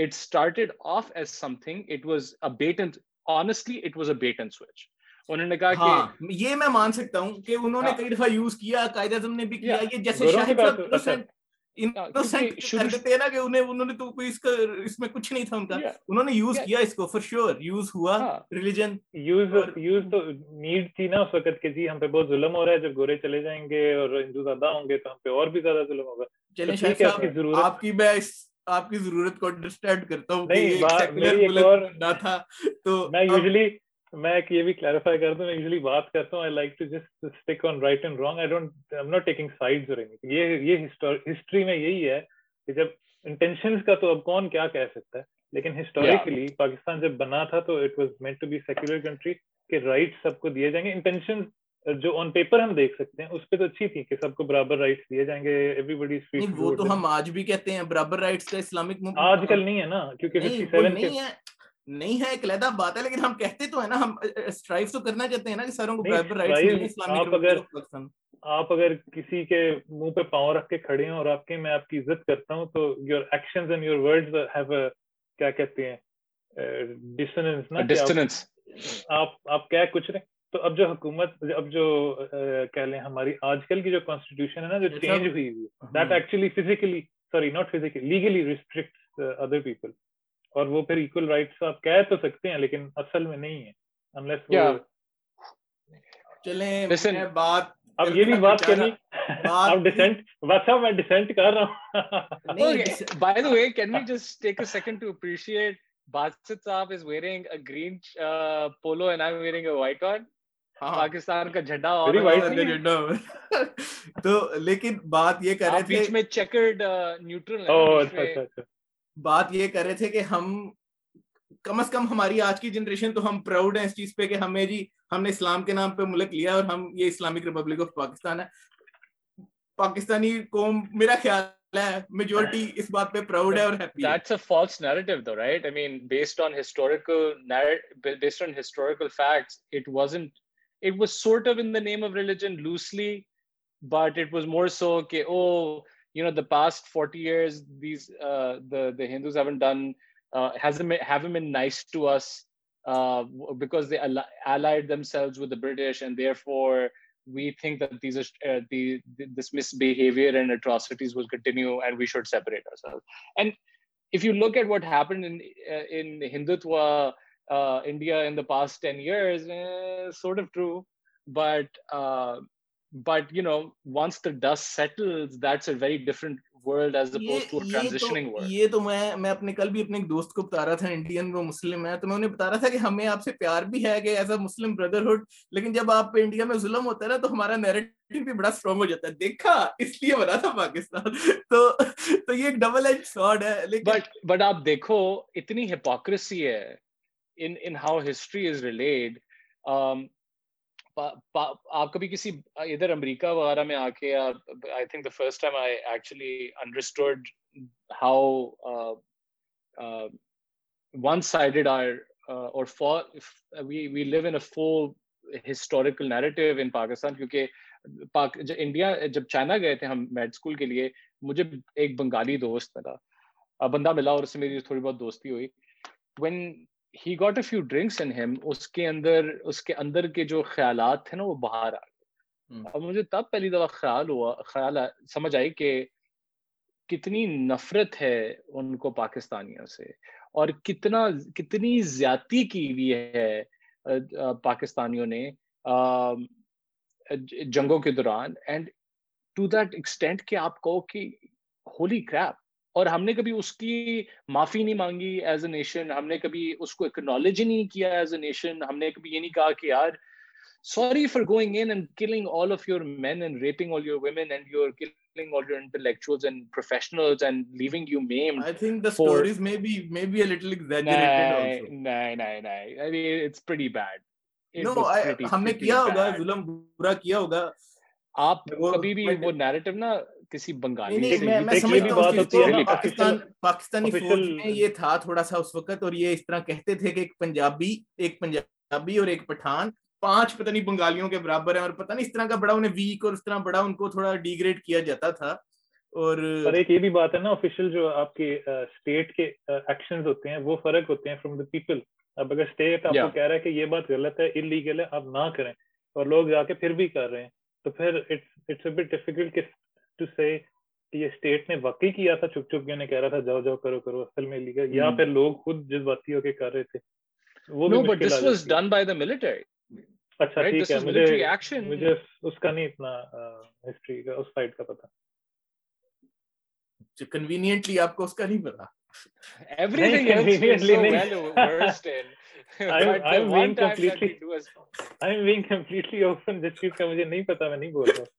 it it it started off as something was was a bait and honestly جی ہم پہ بہت ظلم ہو رہا ہے جب گورے چلے جائیں گے اور ہندو زیادہ ہوں گے تو ہم پہ اور بھی زیادہ ظلم ہوگا آپ کی میں آپ کی ضرورت کو انڈرسٹینڈ کرتا ہوں نہ تھا تو میں یوزلی میں ایک یہ بھی کلیریفائی کر دوں میں یوزلی بات کرتا ہوں I like to just stick on right and wrong I don't I am not taking sides اور یہ یہ ہسٹری میں یہی ہے کہ جب انٹینشنز کا تو اب کون کیا کہہ سکتا ہے لیکن ہسٹوریکلی پاکستان جب بنا تھا تو it was meant to be secular country کہ رائٹ سب کو دیے جائیں گے انٹینشن جو آن پیپر ہم دیکھ سکتے ہیں اس پہ تو اچھی تھی کہ سب کو برابر رائٹس دیے جائیں گے ایوری بڈی فری وہ تو ہم آج بھی کہتے ہیں برابر رائٹس کا اسلامک آج کل نہیں ہے نا کیونکہ 57 نہیں ہے نہیں ہے ایک علیحدہ بات ہے لیکن ہم کہتے تو ہے نا ہم اسٹرائیو تو کرنا چاہتے ہیں نا کہ سروں کو برابر رائٹس ملیں اسلامک اگر آپ اگر کسی کے منہ پہ پاؤں رکھ کے کھڑے ہیں اور آپ کے میں آپ کی عزت کرتا ہوں تو your actions and your words have کیا کہتے ہیں ڈسٹینس نا ڈسٹینس آپ آپ کیا کچھ رہے تو اب جو حکومت اب جو کہہ لیں ہماری آج کل کی جو کانسٹیٹیوشن ہے نا جو چینج ہوئی ہوئی that actually physically sorry not physically legally restrict other people اور وہ پھر ایکول رائٹس آپ کہہ تو سکتے ہیں لیکن اصل میں نہیں ہے ہاں۔ پاکستان کا جھنڈا تو لیکن بات بات یہ یہ کر کر رہے رہے تھے تھے کہ ہم کم کم از ہماری آج کی جنریشن تو ہم پراؤڈ ہیں اس چیز پہ کہ ہمیں جی ہم نے اسلام کے نام پہ ملک لیا اور ہم یہ اسلامک ریپبلک آف پاکستان ہے پاکستانی قوم میرا خیال ہے اس بات wasn't name of religion the past forty year for wankers look at what in India in the پاسٹینٹنگ یہ تو میں اپنے کل بھی اپنے ایک دوست کو بتا رہا تھا انڈین بتا رہا تھا کہ ہمیں آپ سے پیار بھی ہے کہ ایز اے مسلم بردرہڈ لیکن جب آپ انڈیا میں ظلم ہوتا ہے نا تو ہمارا نیر بھی بڑا اسٹرانگ ہو جاتا ہے دیکھا اس لیے برا تھا پاکستان تو یہ ایک ڈبل اتنی ہپوکریسی ہے in in how history is relayed um آپ کبھی کسی ادھر امریکہ وغیرہ میں آ کے ہسٹوریکل نیرٹیو ان پاکستان کیونکہ انڈیا جب چائنا گئے تھے ہم میڈ اسکول کے لیے مجھے ایک بنگالی دوست ملا بندہ ملا اور اس سے میری تھوڑی بہت دوستی ہوئی when he got a few drinks in him اس کے اندر اس کے اندر کے جو خیالات ہیں نا وہ باہر آ گئے اور مجھے تب پہلی دفعہ خیال ہوا خیال سمجھ آئی کہ کتنی نفرت ہے ان کو پاکستانیوں سے اور کتنا کتنی زیادتی کی ہوئی ہے پاکستانیوں نے جنگوں کے دوران اینڈ ٹو دیٹ ایکسٹینٹ کہ آپ کہو کہ ہولی کریپ اور ہم نے کبھی اس کی معافی نہیں مانگی ایز اے نیشن ہم نے کبھی اس کو اکنالج ہی نہیں کیا ایز اے نیشن ہم نے کبھی یہ نہیں کہا کہ یار sorry for going in and killing all of your men and raping all your your women and killing all your intellectuals and and professionals leaving you maimed i I I, think the for... stories may be a little exaggerated nah, nah, nah, nah. also mean, it's pretty pretty, bad it no ہم نے کیا کیا ہوگا ہوگا ظلم برا آپ کبھی بھی وہ نا کسی بنگالی پاکستانی فوج میں یہ تھا تھوڑا سا اس وقت اور یہ اس طرح کہتے تھے کہ ایک پنجابی ایک پنجابی اور ایک پٹھان پانچ پتہ نہیں بنگالیوں کے برابر ہیں اور پتہ نہیں اس طرح کا بڑا انہیں ویک اور اس طرح بڑا ان کو تھوڑا ڈی گریڈ کیا جاتا تھا اور ایک یہ بھی بات ہے نا آفیشیل جو آپ کے اسٹیٹ کے ایکشنز ہوتے ہیں وہ فرق ہوتے ہیں فرام دا پیپل اب اگر اسٹیٹ آپ کو کہہ رہا ہے کہ یہ بات غلط ہے انلیگل ہے آپ نہ کریں اور لوگ جا کے پھر بھی کر رہے ہیں تو پھر it's it's a bit difficult کہ ٹو سے کہ یہ اسٹیٹ نے واقعی کیا تھا چھپ چھپ کے انہیں کہہ رہا تھا جاؤ جاؤ کرو کرو اصل میں لیگا یا hmm. پھر لوگ خود جس باتی ہو کے کر رہے تھے وہ no but this was done by the military اچھا ٹھیک ہے مجھے ایکشن مجھے اس کا نہیں اتنا ہسٹری کا اس فائٹ کا پتہ جو کنوینینٹلی آپ کو اس کا نہیں پتا ایوری تھنگ کنوینینٹلی نہیں worst in I am being completely I am being completely open جس چیز کا مجھے نہیں پتا میں نہیں بول رہا ہوں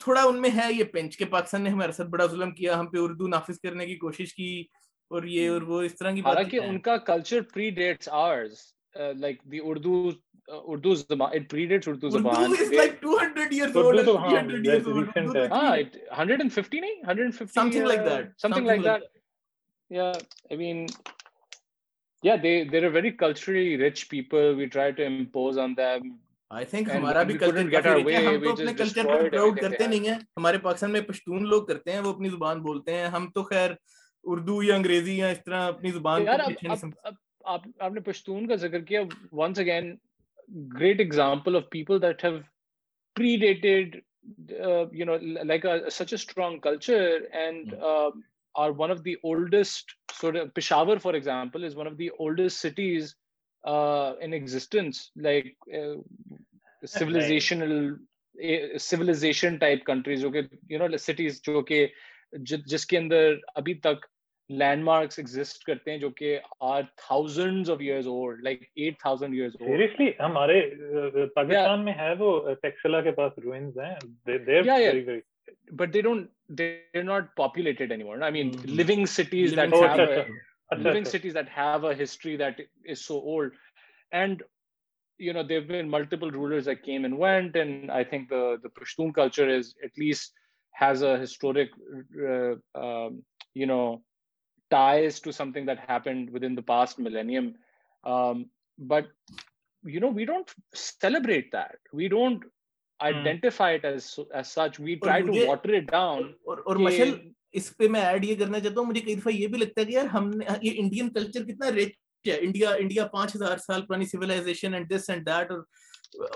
تھوڑا ان میں ہے یہ پنچ کے پاکستان نے ہمارے ساتھ بڑا ظلم کیا ہم پہ اردو نافذ کرنے کی کوشش کی اور یہ اور وہ اس طرح کی ان کا کلچر ہمارے پاکستان میں پشتون لوگ کرتے ہیں وہ اپنی زبان بولتے ہیں ہم تو خیر اردو یا انگریزی یا اس طرح اپنی زبان آپ نے پشتون کا ذکر کیا once again great example of people that have predated you know like such a strong culture and are one of the oldest Peshawar for example is one of the oldest cities joke like it have ہائیزنگ but no we haven't celebrate we've I اس پہ میں add یہ کرنا چاہتا ہوں مجھے کئی دفعہ یہ بھی لگتا ہے کہ یار ہم نے یہ انڈین کلچر کتنا رچ ہے انڈیا انڈیا پانچ ہزار سال پرانی solution and this and that اور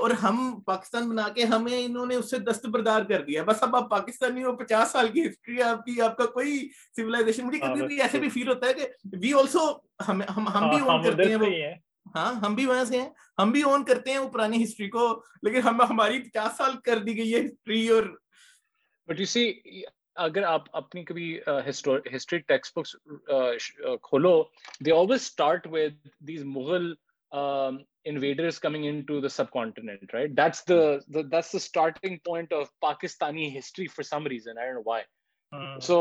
اور ہم پاکستان بنا کے ہمیں انہوں نے اس سے دستبردار کر دیا بس اب آپ پاکستانی ہو پچاس سال کی ہسٹری آپ کی آپ کا کوئی سولاشن مجھے کبھی ہاں، بھی ایسے بھی فیل ہوتا ہے کہ وی آلسو ہم بھی اون ہاں، کرتے ہیں ہاں ہم بھی وہاں سے ہیں ہم بھی اون کرتے ہیں وہ پرانی ہسٹری کو لیکن ہم ہماری پچاس سال کر دی گئی ہے ہسٹری اور بٹ یو سی اگر آپ اپنی کبھی ہسٹری ٹیکسٹ بکس کھولو they always start with these Mughal invaders coming into the subcontinent right that's the that's the starting point of Pakistani history for some reason I don't why so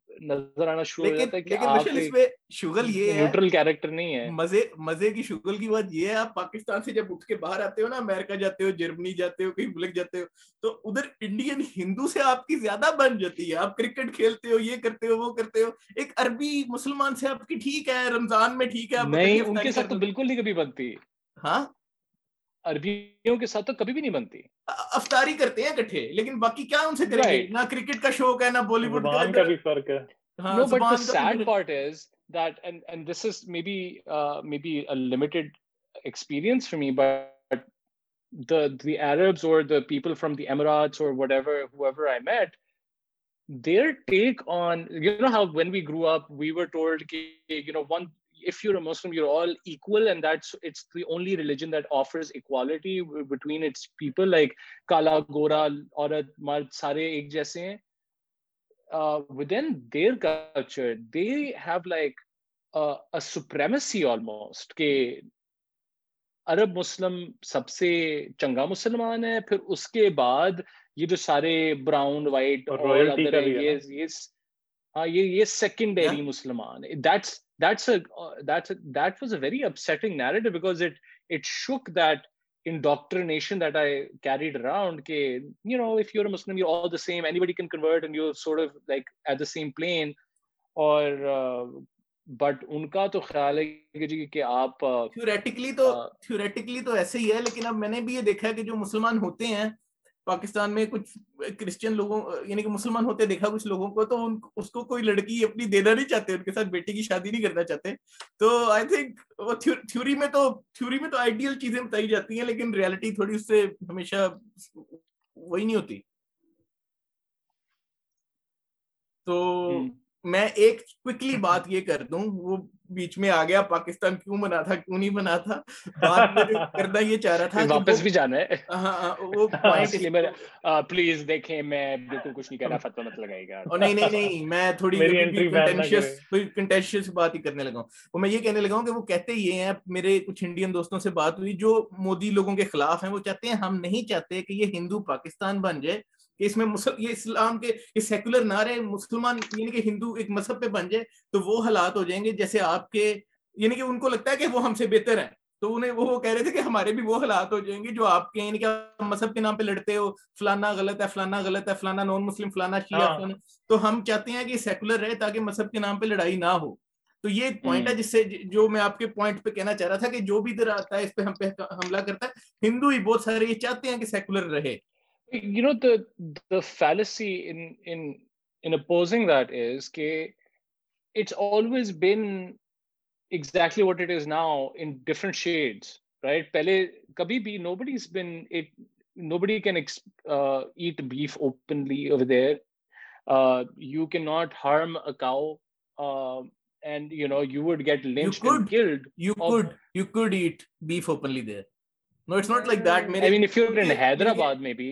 نظر آنا شروع یہ ہے مزے مزے کی کی بات یہ ہے آپ پاکستان سے جب اٹھ کے باہر آتے ہو نا امیرکا جاتے ہو جرمنی جاتے ہو کہیں بلک جاتے ہو تو ادھر انڈین ہندو سے آپ کی زیادہ بن جاتی ہے آپ کرکٹ کھیلتے ہو یہ کرتے ہو وہ کرتے ہو ایک عربی مسلمان سے آپ کی ٹھیک ہے رمضان میں ٹھیک ہے بالکل نہیں کبھی بنتی ہاں عربیوں کے ساتھ تو کبھی بھی نہیں بنتی افطاری کرتے ہیں کٹھے لیکن باقی کیا ان سے کریں گے نہ کرکٹ کا شوق ہے نہ بولی ووڈ کا بھی فرق ہے no but the sad part is that and and this is maybe maybe a limited experience for me but the the arabs or the people from the emirates or whatever whoever i met their take on you know how when we grew up we were told you know one ایک جیسے عرب مسلم سب سے چنگا مسلمان ہے پھر اس کے بعد یہ جو سارے براؤن وائٹ ہاں یہ سیکنڈ مسلمان that's a uh, that's a, that was a very upsetting narrative because it it shook that indoctrination that I carried around. Ke, you know, if you're a Muslim, you're all the same. Anybody can convert, and you're sort of like at the same plane. Or uh, but ان کا تو خیال ہے جی کہ آپ theoretically تو theoretically تو ایسے ہی ہے لیکن اب میں نے بھی یہ دیکھا ہے کہ جو مسلمان ہوتے ہیں پاکستان میں کچھ کرسچن لوگوں یعنی کہ مسلمان ہوتے دیکھا کچھ لوگوں کو تو ان, اس کو کوئی لڑکی اپنی دینا نہیں چاہتے ان کے ساتھ بیٹی کی شادی نہیں کرنا چاہتے تو آئی تھنک وہ تھیوری میں تو تھیوری میں تو آئیڈیل چیزیں بتائی جاتی ہیں لیکن ریالٹی تھوڑی اس سے ہمیشہ وہی نہیں ہوتی تو میں ایک کوکلی بات یہ کر دوں وہ بیچ میں آ گیا پاکستان کیوں بنا تھا کیوں نہیں بنا تھا بات کرنا یہ چاہ رہا تھا واپس بھی جانا ہے ہاں، ہاں، وہ پوائنٹ پلیز دیکھیں میں بالکل کچھ نہیں کہہ رہا فتوا مت لگائے گا نہیں نہیں نہیں میں تھوڑی کنٹینشیس کنٹینشیس بات ہی کرنے لگا ہوں وہ میں یہ کہنے لگا ہوں کہ وہ کہتے یہ ہیں میرے کچھ انڈین دوستوں سے بات ہوئی جو مودی لوگوں کے خلاف ہیں وہ چاہتے ہیں ہم نہیں چاہتے کہ یہ ہندو پاکستان بن جائے کہ اس میں یہ اسلام کے یہ سیکولر نہ رہے مسلمان یعنی کہ ہندو ایک مذہب پہ بن جائے تو وہ حالات ہو جائیں گے جیسے آپ کے یعنی کہ ان کو لگتا ہے کہ وہ ہم سے بہتر ہیں تو انہیں وہ کہہ رہے تھے کہ ہمارے بھی وہ حالات ہو جائیں گے جو آپ کے یعنی کہ مذہب کے نام پہ لڑتے ہو فلانا غلط ہے فلانا غلط ہے فلانا نان مسلم فلانا شیعہ ہاں۔ فلانا تو ہم چاہتے ہیں کہ سیکولر رہے تاکہ مذہب کے نام پہ لڑائی نہ ہو تو یہ ایک پوائنٹ ہے جس سے جو میں آپ کے پوائنٹ پہ کہنا چاہ رہا تھا کہ جو بھی ادھر آتا ہے اس پہ ہم پہ حملہ کرتا ہے ہندو ہی بہت سارے یہ چاہتے ہیں کہ سیکولر رہے you know the the fallacy that is کہ it's always been exactly what it is now in different shades right پہلے کبھی بھی نو بڈی از بڑی nobody can eat beef openly over there you can not harm a cow and you know you get lynch you بیفنلی Hyderabad میں بھی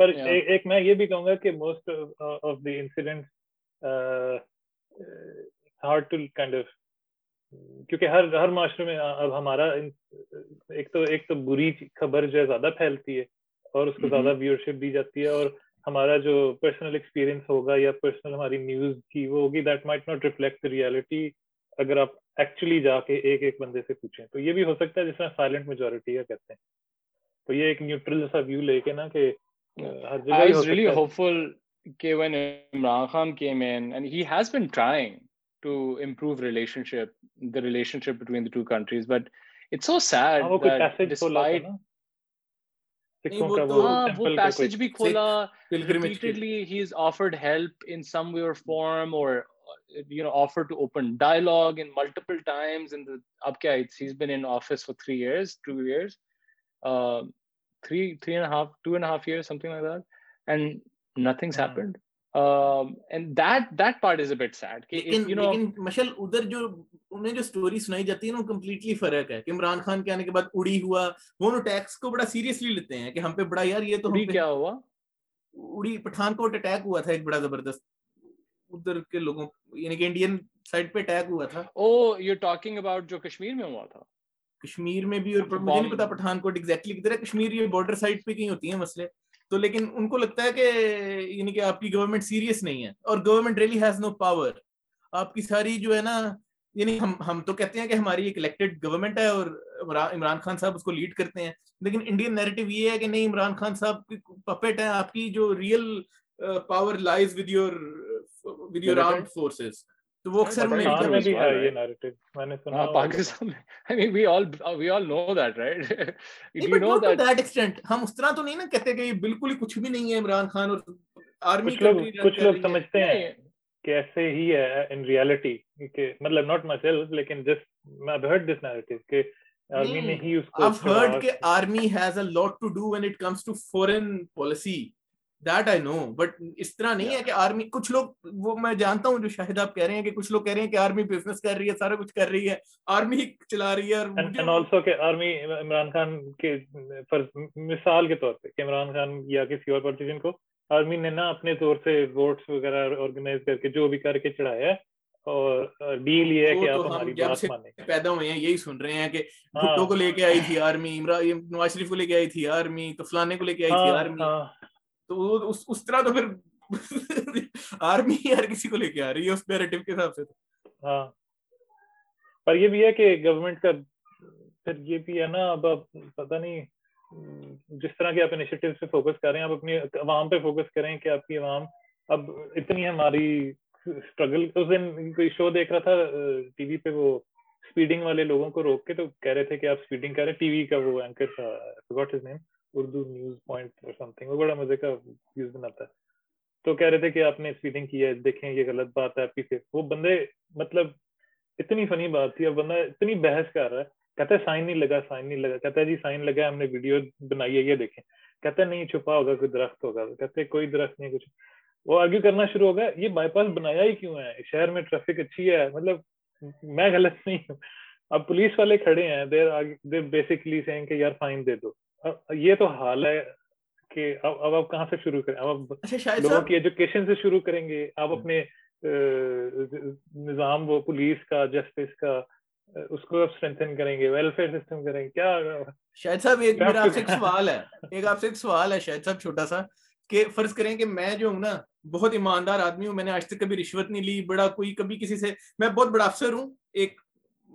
پر ایک میں یہ بھی کہوں گا کہ most of the incident hard to kind of کیونکہ ہر ہر معاشرے میں uh, اب ہمارا ایک ایک تو تو بری خبر جو ہے زیادہ پھیلتی ہے اور اس کو mm-hmm. زیادہ ویورشپ دی جاتی ہے اور ہمارا جو پرسنل ایکسپیرئنس ہوگا یا پرسنل ہماری نیوز کی وہ ہوگی that might not reflect reality اگر آپ ایکچولی جا کے ایک ایک بندے سے پوچھیں تو یہ بھی ہو سکتا ہے جس میں سائلنٹ میجورٹی کا کہتے ہیں تو یہ ایک نیوٹرل جیسا ویو لے کے نا کہ خان کے مین has to improve relationship between multiple تھریس جو کمپلیٹلی فرق ہے عمران خان کے آنے کے بعد اڑی ہوا وہ لیتے ہیں کہ ہم پہ بڑا یار یہ تو کیا ہوا پٹھان کو ایک بڑا زبردست ادھر کے لوگوں کے انڈین سائڈ پہ اٹیک ہوا تھا کشمیر میں ہوا تھا کشمیر میں بھی اور مجھے نہیں پتا پٹھان کوٹ ایگزیکٹلی کدھر ہے کشمیر یہ بارڈر سائڈ پہ کہیں ہوتی ہیں مسئلے تو لیکن ان کو لگتا ہے کہ یعنی کہ آپ کی گورنمنٹ سیریس نہیں ہے اور government really has no power آپ کی ساری جو ہے نا یعنی ہم ہم تو کہتے ہیں کہ ہماری ایک الیکٹڈ گورنمنٹ ہے اور عمران خان صاحب اس کو لیڈ کرتے ہیں لیکن انڈین نیریٹو یہ ہے کہ نہیں عمران خان صاحب کی پپٹ ہیں آپ کی جو real power lies with your with your armed forces تو تو وہ اکثر میں میں میں بھی ہے یہ یہ نے سنا ہاں، Pakistan I mean we we all all know know that that that right extent ہم اس طرح نہیں نا کہتے کہ ایسے ہی ہے آرمی آرمی ہی ان ریالٹی کہ کہ کہ مطلب ناٹ مائی سیلف لیکن جس میں ہیو ہرڈ ہرڈ دس نے اس کو has a lot to to do when it comes foreign policy that I know but اس طرح نہیں ہے کہ آرمی کچھ لوگ وہ میں جانتا ہوں جو شاہد آپ کہہ رہے ہیں کہ کچھ لوگ کہہ رہے ہیں کہ آرمی بزنس کر رہی ہے سارا کچھ کر رہی ہے آرمی چلا رہی ہے اور آلسو کہ آرمی عمران خان کے مثال کے طور پہ کہ عمران خان یا کسی اور پولیٹیشین کو آرمی نے نا اپنے طور سے ووٹس وغیرہ آرگنائز کر کے جو بھی کر کے چڑھایا ہے اور ڈیل یہ ہے کہ آپ ہماری بات مانیں پیدا ہوئے ہیں یہی سن رہے ہیں کہ ہاں۔ بھٹو کو لے کے آئی تھی آرمی نواز شریف کو لے کے آئی تھی آرمی تو فلانے کو لے کے آئی تھی آرمی ہاں، تو اس, اس طرح تو پھر آرمی ہر کسی کو لے کے آ رہی ہے اس نیریٹو کے حساب سے تو ہاں پر یہ بھی ہے کہ گورنمنٹ کا پھر یہ بھی ہے نا اب آپ پتہ نہیں جس طرح کے آپ انیشیٹو پہ فوکس کر رہے ہیں آپ اپنی عوام پہ فوکس کریں کہ آپ کی عوام اب اتنی ہماری اسٹرگل اس دن کوئی شو دیکھ رہا تھا ٹی وی پہ وہ اسپیڈنگ والے لوگوں کو روک کے تو کہہ رہے تھے کہ آپ اسپیڈنگ کر رہے ٹی وی کا وہ اینکر تھا what is name Urdu news point اور سم تھنگ وہ بڑا مزے کا نیوز بناتا ہے تو کہہ رہے تھے کہ آپ نے اسپیڈنگ کی ہے دیکھیں یہ غلط بات ہے آپ کی صرف وہ بندے مطلب اتنی فنی بات تھی اور بندہ اتنی بحث کر رہا ہے کہتا ہے سائن نہیں لگا سائن نہیں لگا کہتا ہے جی سائن لگا ہم نے ویڈیو بنائی ہے یہ دیکھیں کہتا ہے نہیں چھپا ہوگا کوئی درخت ہوگا کہتے ہیں کوئی درخت نہیں کچھ وہ آرگیو کرنا شروع ہوگا یہ بائی پاس بنایا ہی کیوں ہے شہر میں ٹریفک اچھی ہے مطلب میں غلط نہیں ہوں اب پولیس والے کھڑے ہیں دیر بیسکلی سے کہ یار فائن دے دو یہ تو حال ہے کہ اب اب آپ کہاں سے شروع کریں اب اچھا، لوگوں کی ایجوکیشن سے شروع کریں گے آپ اپنے نظام وہ پولیس کا جسٹس کا اس کو آپ اسٹرینتھن کریں گے ویلفیئر سسٹم کریں گے کیا شاید صاحب ایک میرا آپ سے ایک سوال ہے ایک آپ سے ایک سوال ہے شاید صاحب چھوٹا سا کہ فرض کریں کہ میں جو ہوں نا بہت ایماندار آدمی ہوں میں نے آج تک کبھی رشوت نہیں لی بڑا کوئی کبھی کسی سے میں بہت بڑا افسر ہوں ایک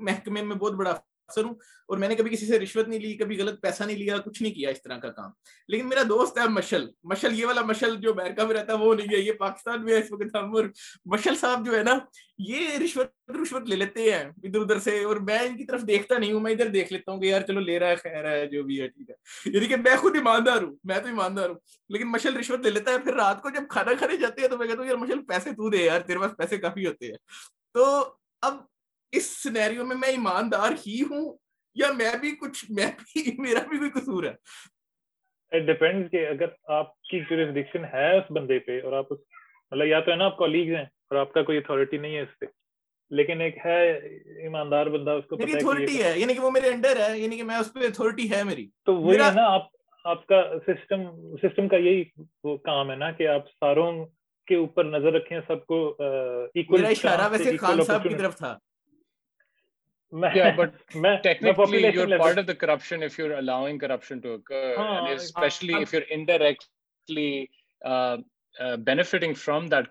محکمے میں بہت بڑا افسر ہوں اور میں نے کبھی کسی سے رشوت نہیں لی کبھی غلط پیسہ نہیں لیا کچھ نہیں کیا اس طرح کا کام لیکن میرا دوست ہے مشل مشل یہ والا مشل جو امیرکا میں رہتا ہے وہ نہیں ہے یہ پاکستان میں ہے اس وقت ہم اور مشل صاحب جو ہے نا یہ رشوت رشوت لے لیتے ہیں ادھر ادھر سے اور میں ان کی طرف دیکھتا نہیں ہوں میں ادھر دیکھ لیتا ہوں کہ یار چلو لے رہا ہے خیر ہے جو بھی ہے ٹھیک ہے یعنی کہ میں خود ایماندار ہوں میں تو ایماندار ہوں لیکن مشل رشوت لے لیتا ہے پھر رات کو جب کھانا کھانے جاتے ہیں تو میں کہتا ہوں یار مشل پیسے تو دے یار تیرے پاس پیسے کافی ہوتے ہیں تو اب اس سینیریو میں میں ایماندار ہی ہوں یا میں بھی کچھ میں بھی میرا بھی کوئی قصور ہے اٹ ڈیپینڈ کہ اگر آپ کی جوریسڈکشن ہے اس بندے پہ اور آپ مطلب یا تو ہے نا آپ کالیگز ہیں اور آپ کا کوئی اتھارٹی نہیں ہے اس پہ لیکن ایک ہے ایماندار بندہ اس کو پتہ ہے ہے یعنی کہ وہ میرے انڈر ہے یعنی کہ میں اس پہ اتھارٹی ہے میری تو وہ ہے نا آپ آپ کا سسٹم سسٹم کا یہی وہ کام ہے نا کہ آپ ساروں کے اوپر نظر رکھیں سب کو ایکول میرا اشارہ ویسے خان صاحب کی طرف تھا but part of the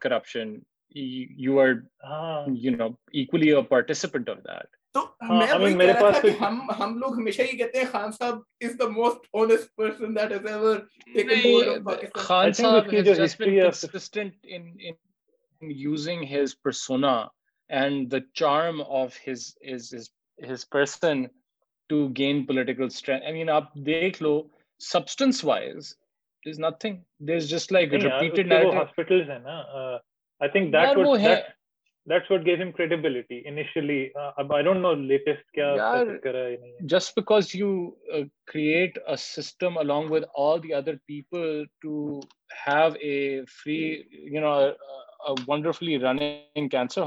corruption just becoming we other people wonderfully رنگرسلیس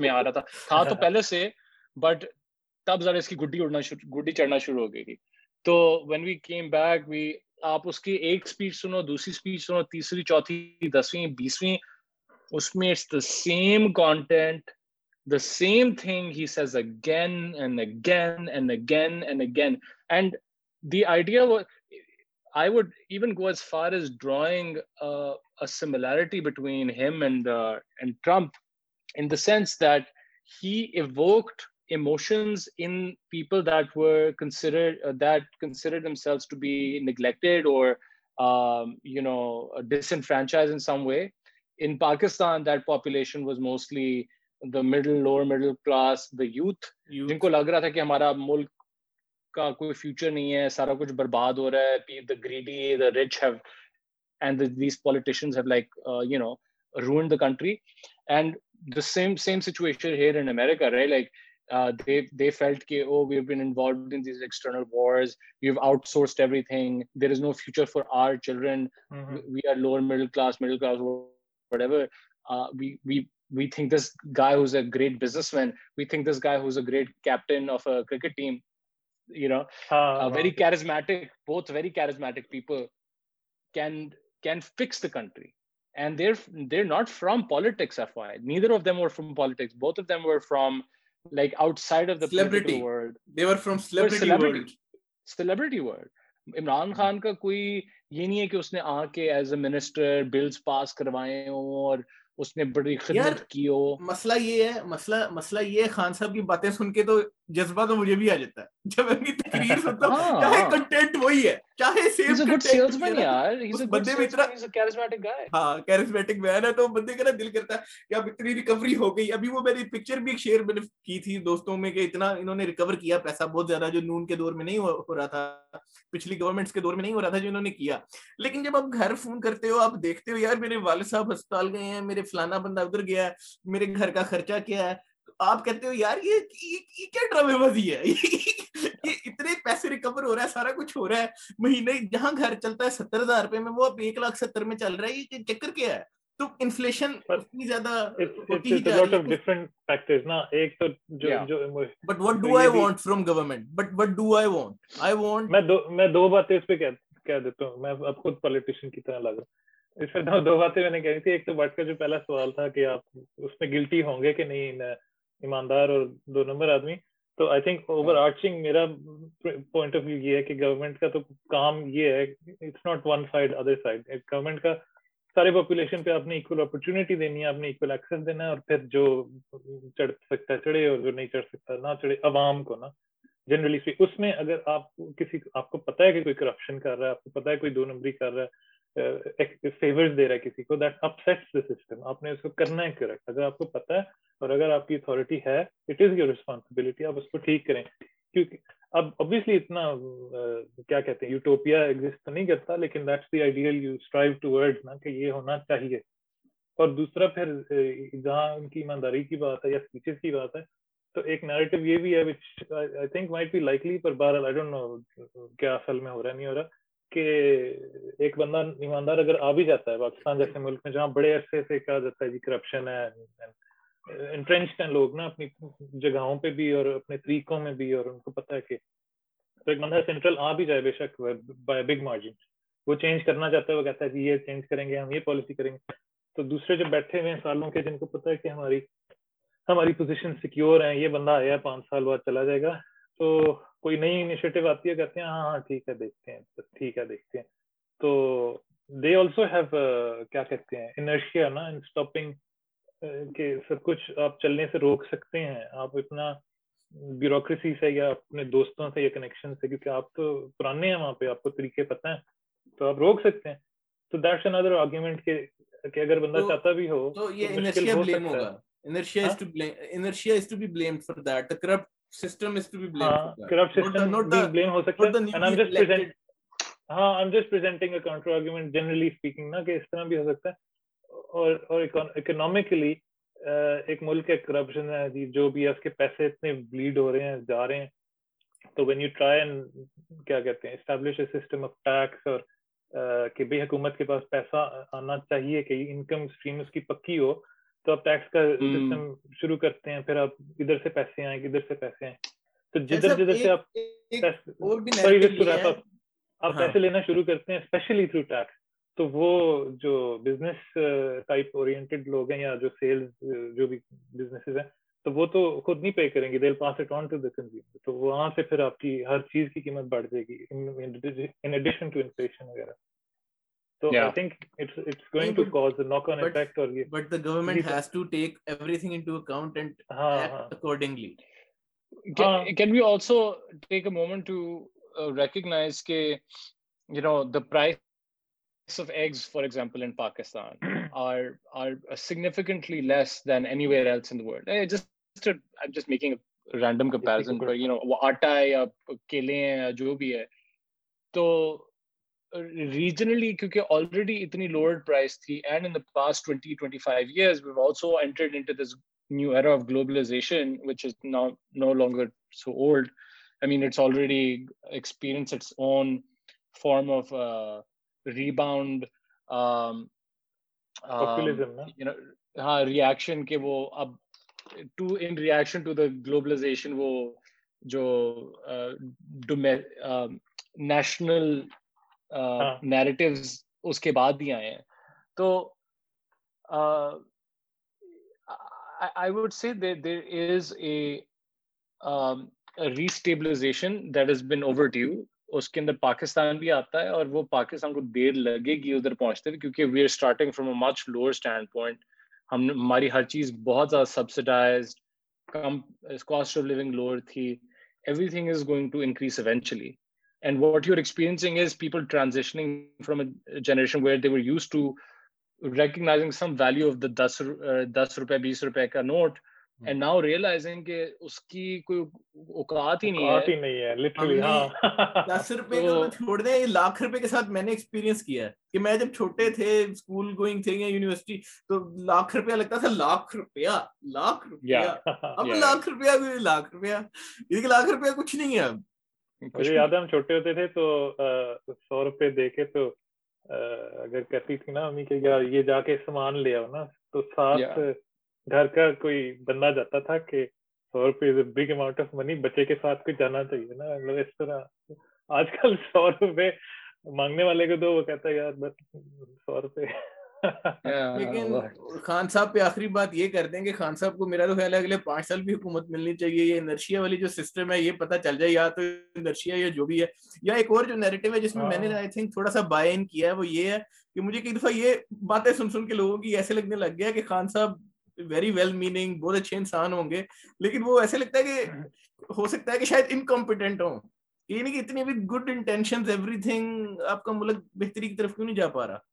میں آ رہا تھا بٹ تب ذرا اس کی گڈی اڑنا گڈی چڑھنا شروع ہو گئی گی تو وین وی کیم بیک بھی آپ اس کی ایک اسپیچ سنو دوسری چوتھی دسویں بیسویں Usme it's the same content, the same thing he says again and again and again and again. And the idea was, I would even go as far as drawing a similarity between him uh, and Trump, in the sense that he evoked emotions in people that were considered uh, themselves to be neglected or um, disenfranchised in some way. In Pakistan then was mostly the middle class the youth لگ رہا تھا کہ ہمارا کوئی future نہیں ہے سارا کچھ برباد ہو رہا ہے same same سیچویشنسنگ there is no future for our children whatever uh, we we we think this guy who's a great businessman we think this guy who's a great captain of a cricket team you know uh, uh, very charismatic both very charismatic people can can fix the country and they're they're not from politics fyi neither of them were from politics both of them were from like outside of the celebrity world they were from celebrity, celebrity world celebrity world Imran Khan کا کوئی یہ نہیں ہے کہ اس نے آ کے as a minister bills pass کروائے ہوں اور اس نے بڑی خدمت کی ہو مسئلہ یہ ہے مسئلہ مسئلہ یہ خان صاحب کی باتیں سن کے تو جذبہ تو مجھے بھی آ جاتا ہے جب ان کی تقریر سنتا ہوں ہاں، چاہے کنٹینٹ ہاں۔ وہی ہے چاہے سیم کنٹینٹ یار بندے میں اتنا کیرزمیٹک گائے ہاں کیرزمیٹک مین ہے تو بندے کا دل کرتا ہے کہ اب اتنی ریکوری ہو گئی ابھی وہ میری پکچر بھی شیئر میں نے کی تھی دوستوں میں کہ اتنا انہوں نے ریکور کیا پیسہ بہت زیادہ جو نون کے دور میں نہیں ہو رہا تھا پچھلی گورنمنٹس کے دور میں نہیں ہو رہا تھا جو انہوں نے کیا لیکن جب آپ گھر فون کرتے ہو آپ دیکھتے ہو یار میرے والد صاحب ہسپتال گئے ہیں میرے فلانا بندہ ادھر گیا ہے میرے گھر کا خرچہ کیا ہے آپ کہتے ہو یار یہ کیا ڈرامے بازی ہے ہے ہے یہ اتنے پیسے ریکور ہو ہو رہا رہا سارا کچھ مہینے جہاں گھر چلتا ہے ستر ہزار روپے میں وہ اب ایک لاکھ ستر میں چل رہا ہے ہے یہ چکر کیا دو باتیں دیتا ہوں دو باتیں میں نے تھی ایک تو بٹ کا جو پہلا سوال تھا کہ آپ اس میں گلٹی ہوں گے کہ نہیں ایماندار اور دو نمبر آدمی تو آئی تھنک اوور آرچنگ میرا پوائنٹ آف ویو یہ ہے کہ گورنمنٹ کا تو کام یہ ہے it's not one side side other government کا سارے پاپولیشن پہ آپ نے اپرچونیٹی دینی ہے آپ نے ایکسیس دینا ہے اور پھر جو چڑھ سکتا ہے چڑھے اور جو نہیں چڑھ سکتا نہ چڑھے عوام کو نا جنرلی اس میں اگر آپ کسی آپ کو پتا ہے کہ کوئی کرپشن کر رہا ہے آپ کو پتا ہے کوئی دو نمبری کر رہا ہے فیورز دے رہا ہے کسی کو دیٹ اپسٹس دا سسٹم آپ نے اس کو کرنا ہے کریکٹ اگر آپ کو پتا ہے اور اگر آپ کی اتھارٹی ہے اٹ از یور ریسپانسبلٹی آپ اس کو ٹھیک کریں کیونکہ اب ابویسلی اتنا کیا کہتے ہیں یوٹوپیا ایگزٹ تو نہیں کرتا لیکن that's the ideal you strive toward نا کہ یہ ہونا چاہیے اور دوسرا پھر جہاں ان کی ایمانداری کی بات ہے یا اسپیچز کی بات ہے تو ایک نیریٹو یہ بھی ہے which I think might be likely پر بہرحال آئی ڈونٹ نو کیا اصل میں ہو رہا نہیں ہو رہا کہ ایک بندہ ایماندار اگر آ بھی جاتا ہے پاکستان جیسے ملک میں جہاں بڑے عرصے سے کہا جاتا ہے جی کرپشن ہے ہیں لوگ نا اپنی جگہوں پہ بھی اور اپنے طریقوں میں بھی اور ان کو پتا ہے کہ تو ایک بندہ سینٹرل آ بھی جائے بے شک بائی بگ مارجن وہ چینج کرنا چاہتا ہے وہ کہتا ہے کہ جی، یہ چینج کریں گے ہم یہ پالیسی کریں گے تو دوسرے جو بیٹھے ہوئے ہیں سالوں کے جن کو پتا ہے کہ ہماری ہماری پوزیشن سیکیور ہیں یہ بندہ آیا پانچ سال بعد چلا جائے گا تو کوئی نئی انیشیٹو آتی ہے کہتے ہیں ہاں ہاں ٹھیک ہے دیکھتے ہیں ٹھیک ہے دیکھتے ہیں تو دے آلسو ہیو کیا کہتے ہیں انرشیا نا اسٹاپنگ کہ سب کچھ آپ چلنے سے روک سکتے ہیں آپ اتنا بیوروکریسی سے یا اپنے دوستوں سے یا کنیکشن سے کیونکہ آپ تو پرانے ہیں وہاں پہ آپ کو طریقے پتہ ہیں تو آپ روک سکتے ہیں تو دیٹس اندر آرگیومنٹ کے کہ اگر بندہ چاہتا بھی ہو تو یہ انرشیا بلیم ہوگا inertia is to blame inertia is to be blamed for that the corrupt ہاں، جو بھی پیسے اتنے بلیڈ ہو رہے ہیں جا رہے ہیں تو سسٹم آف ٹیکس اور کہ بھائی حکومت کے پاس پیسہ آنا چاہیے کہ انکم اسٹریم اس کی پکی ہو تو آپ ٹیکس کا سسٹم شروع کرتے ہیں پھر آپ ادھر سے پیسے آئیں کدھر سے پیسے آئیں تو اچھا، جدھر جدھر سے آپ آپ ہاں۔ پیسے لینا شروع کرتے ہیں اسپیشلی تھرو ٹیکس تو وہ جو بزنس ٹائپ اورینٹیڈ لوگ ہیں یا جو سیلز uh, جو بھی بزنس ہیں تو وہ تو خود نہیں پے کریں گے they pass it on to the consumer تو وہاں سے پھر آپ کی ہر چیز کی قیمت بڑھ جائے گی ان ایڈیشن ٹو انفلیشن وغیرہ کیلے ہیں یا جو بھی ہے تو ریجنلی کیونکہ آلریڈی اتنی لوور پرائز تھی اینڈ ان گلوبلائزیشن وہ جو نیشنل نیریٹیوز ہاں۔ اس کے بعد بھی آئے ہیں تو آئی دیر is a ریسٹیبلائزیشن that is been over اس کے اندر پاکستان بھی آتا ہے اور وہ پاکستان کو دیر لگے گی ادھر پہنچتے ہوئے کیونکہ we are starting from a much lower stand point ہم ہماری ہر چیز بہت زیادہ سبسڈائزڈ کم کاسٹ آف لیونگ لوور تھی everything is going to increase eventually generation بیس روپئے کا نوٹ ناؤ ریئلائز اوقات ہی نہیں دس روپئے لاکھ روپئے کے ساتھ میں نے ایکسپیرئنس کیا ہے کہ میں جب چھوٹے تھے اسکول گوئنگ تھے یا یونیورسٹی تو لاکھ روپیہ لگتا تھا لاکھ روپیہ لاکھ روپیہ اب لاکھ روپیہ لاکھ روپیہ لاکھ روپیہ کچھ نہیں ہے اب مجھے یاد ہے ہم چھوٹے ہوتے تھے تو سو روپے دے کے تو اگر کہتی تھی نا امی کہ یار یہ جا کے سامان لے آؤ نا تو ساتھ گھر کا کوئی بندہ جاتا تھا کہ سو روپے is a big amount of money بچے کے ساتھ کوئی جانا چاہیے نا مطلب اس طرح آج کل سو روپے مانگنے والے کو تو وہ کہتا ہے یار بس سو روپے لیکن خان صاحب پہ آخری بات یہ کر دیں کہ خان صاحب کو میرا تو خیال ہے اگلے پانچ سال بھی حکومت ملنی چاہیے یہ انرشیا والی جو سسٹم ہے یہ پتا چل جائے یا تو انرشیا یا جو بھی ہے یا ایک اور جو نیریٹو ہے جس میں میں نے آئی ہاں. تھنک تھوڑا سا بائی ان کیا ہے ہے وہ یہ کہ مجھے کئی دفعہ یہ باتیں سن سن کے لوگوں کی ایسے لگنے لگ گیا کہ خان صاحب ویری ویل میننگ بہت اچھے انسان ہوں گے لیکن وہ ایسے لگتا ہے کہ ہو سکتا ہے کہ شاید انکمپیٹنٹ ہوں یہ نہیں کہ اتنی بھی گڈ انٹینشن ایوری تھنگ آپ کا ملک بہتری کی طرف کیوں نہیں جا پا رہا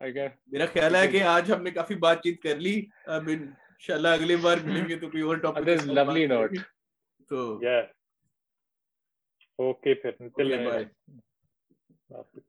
میرا خیال ہے کہ آج ہم نے کافی بات چیت کر لی ان شاء اللہ اگلی بار ملیں گے تو کوئی اور ٹاپک لولی نوٹ تو اوکے پھر بائے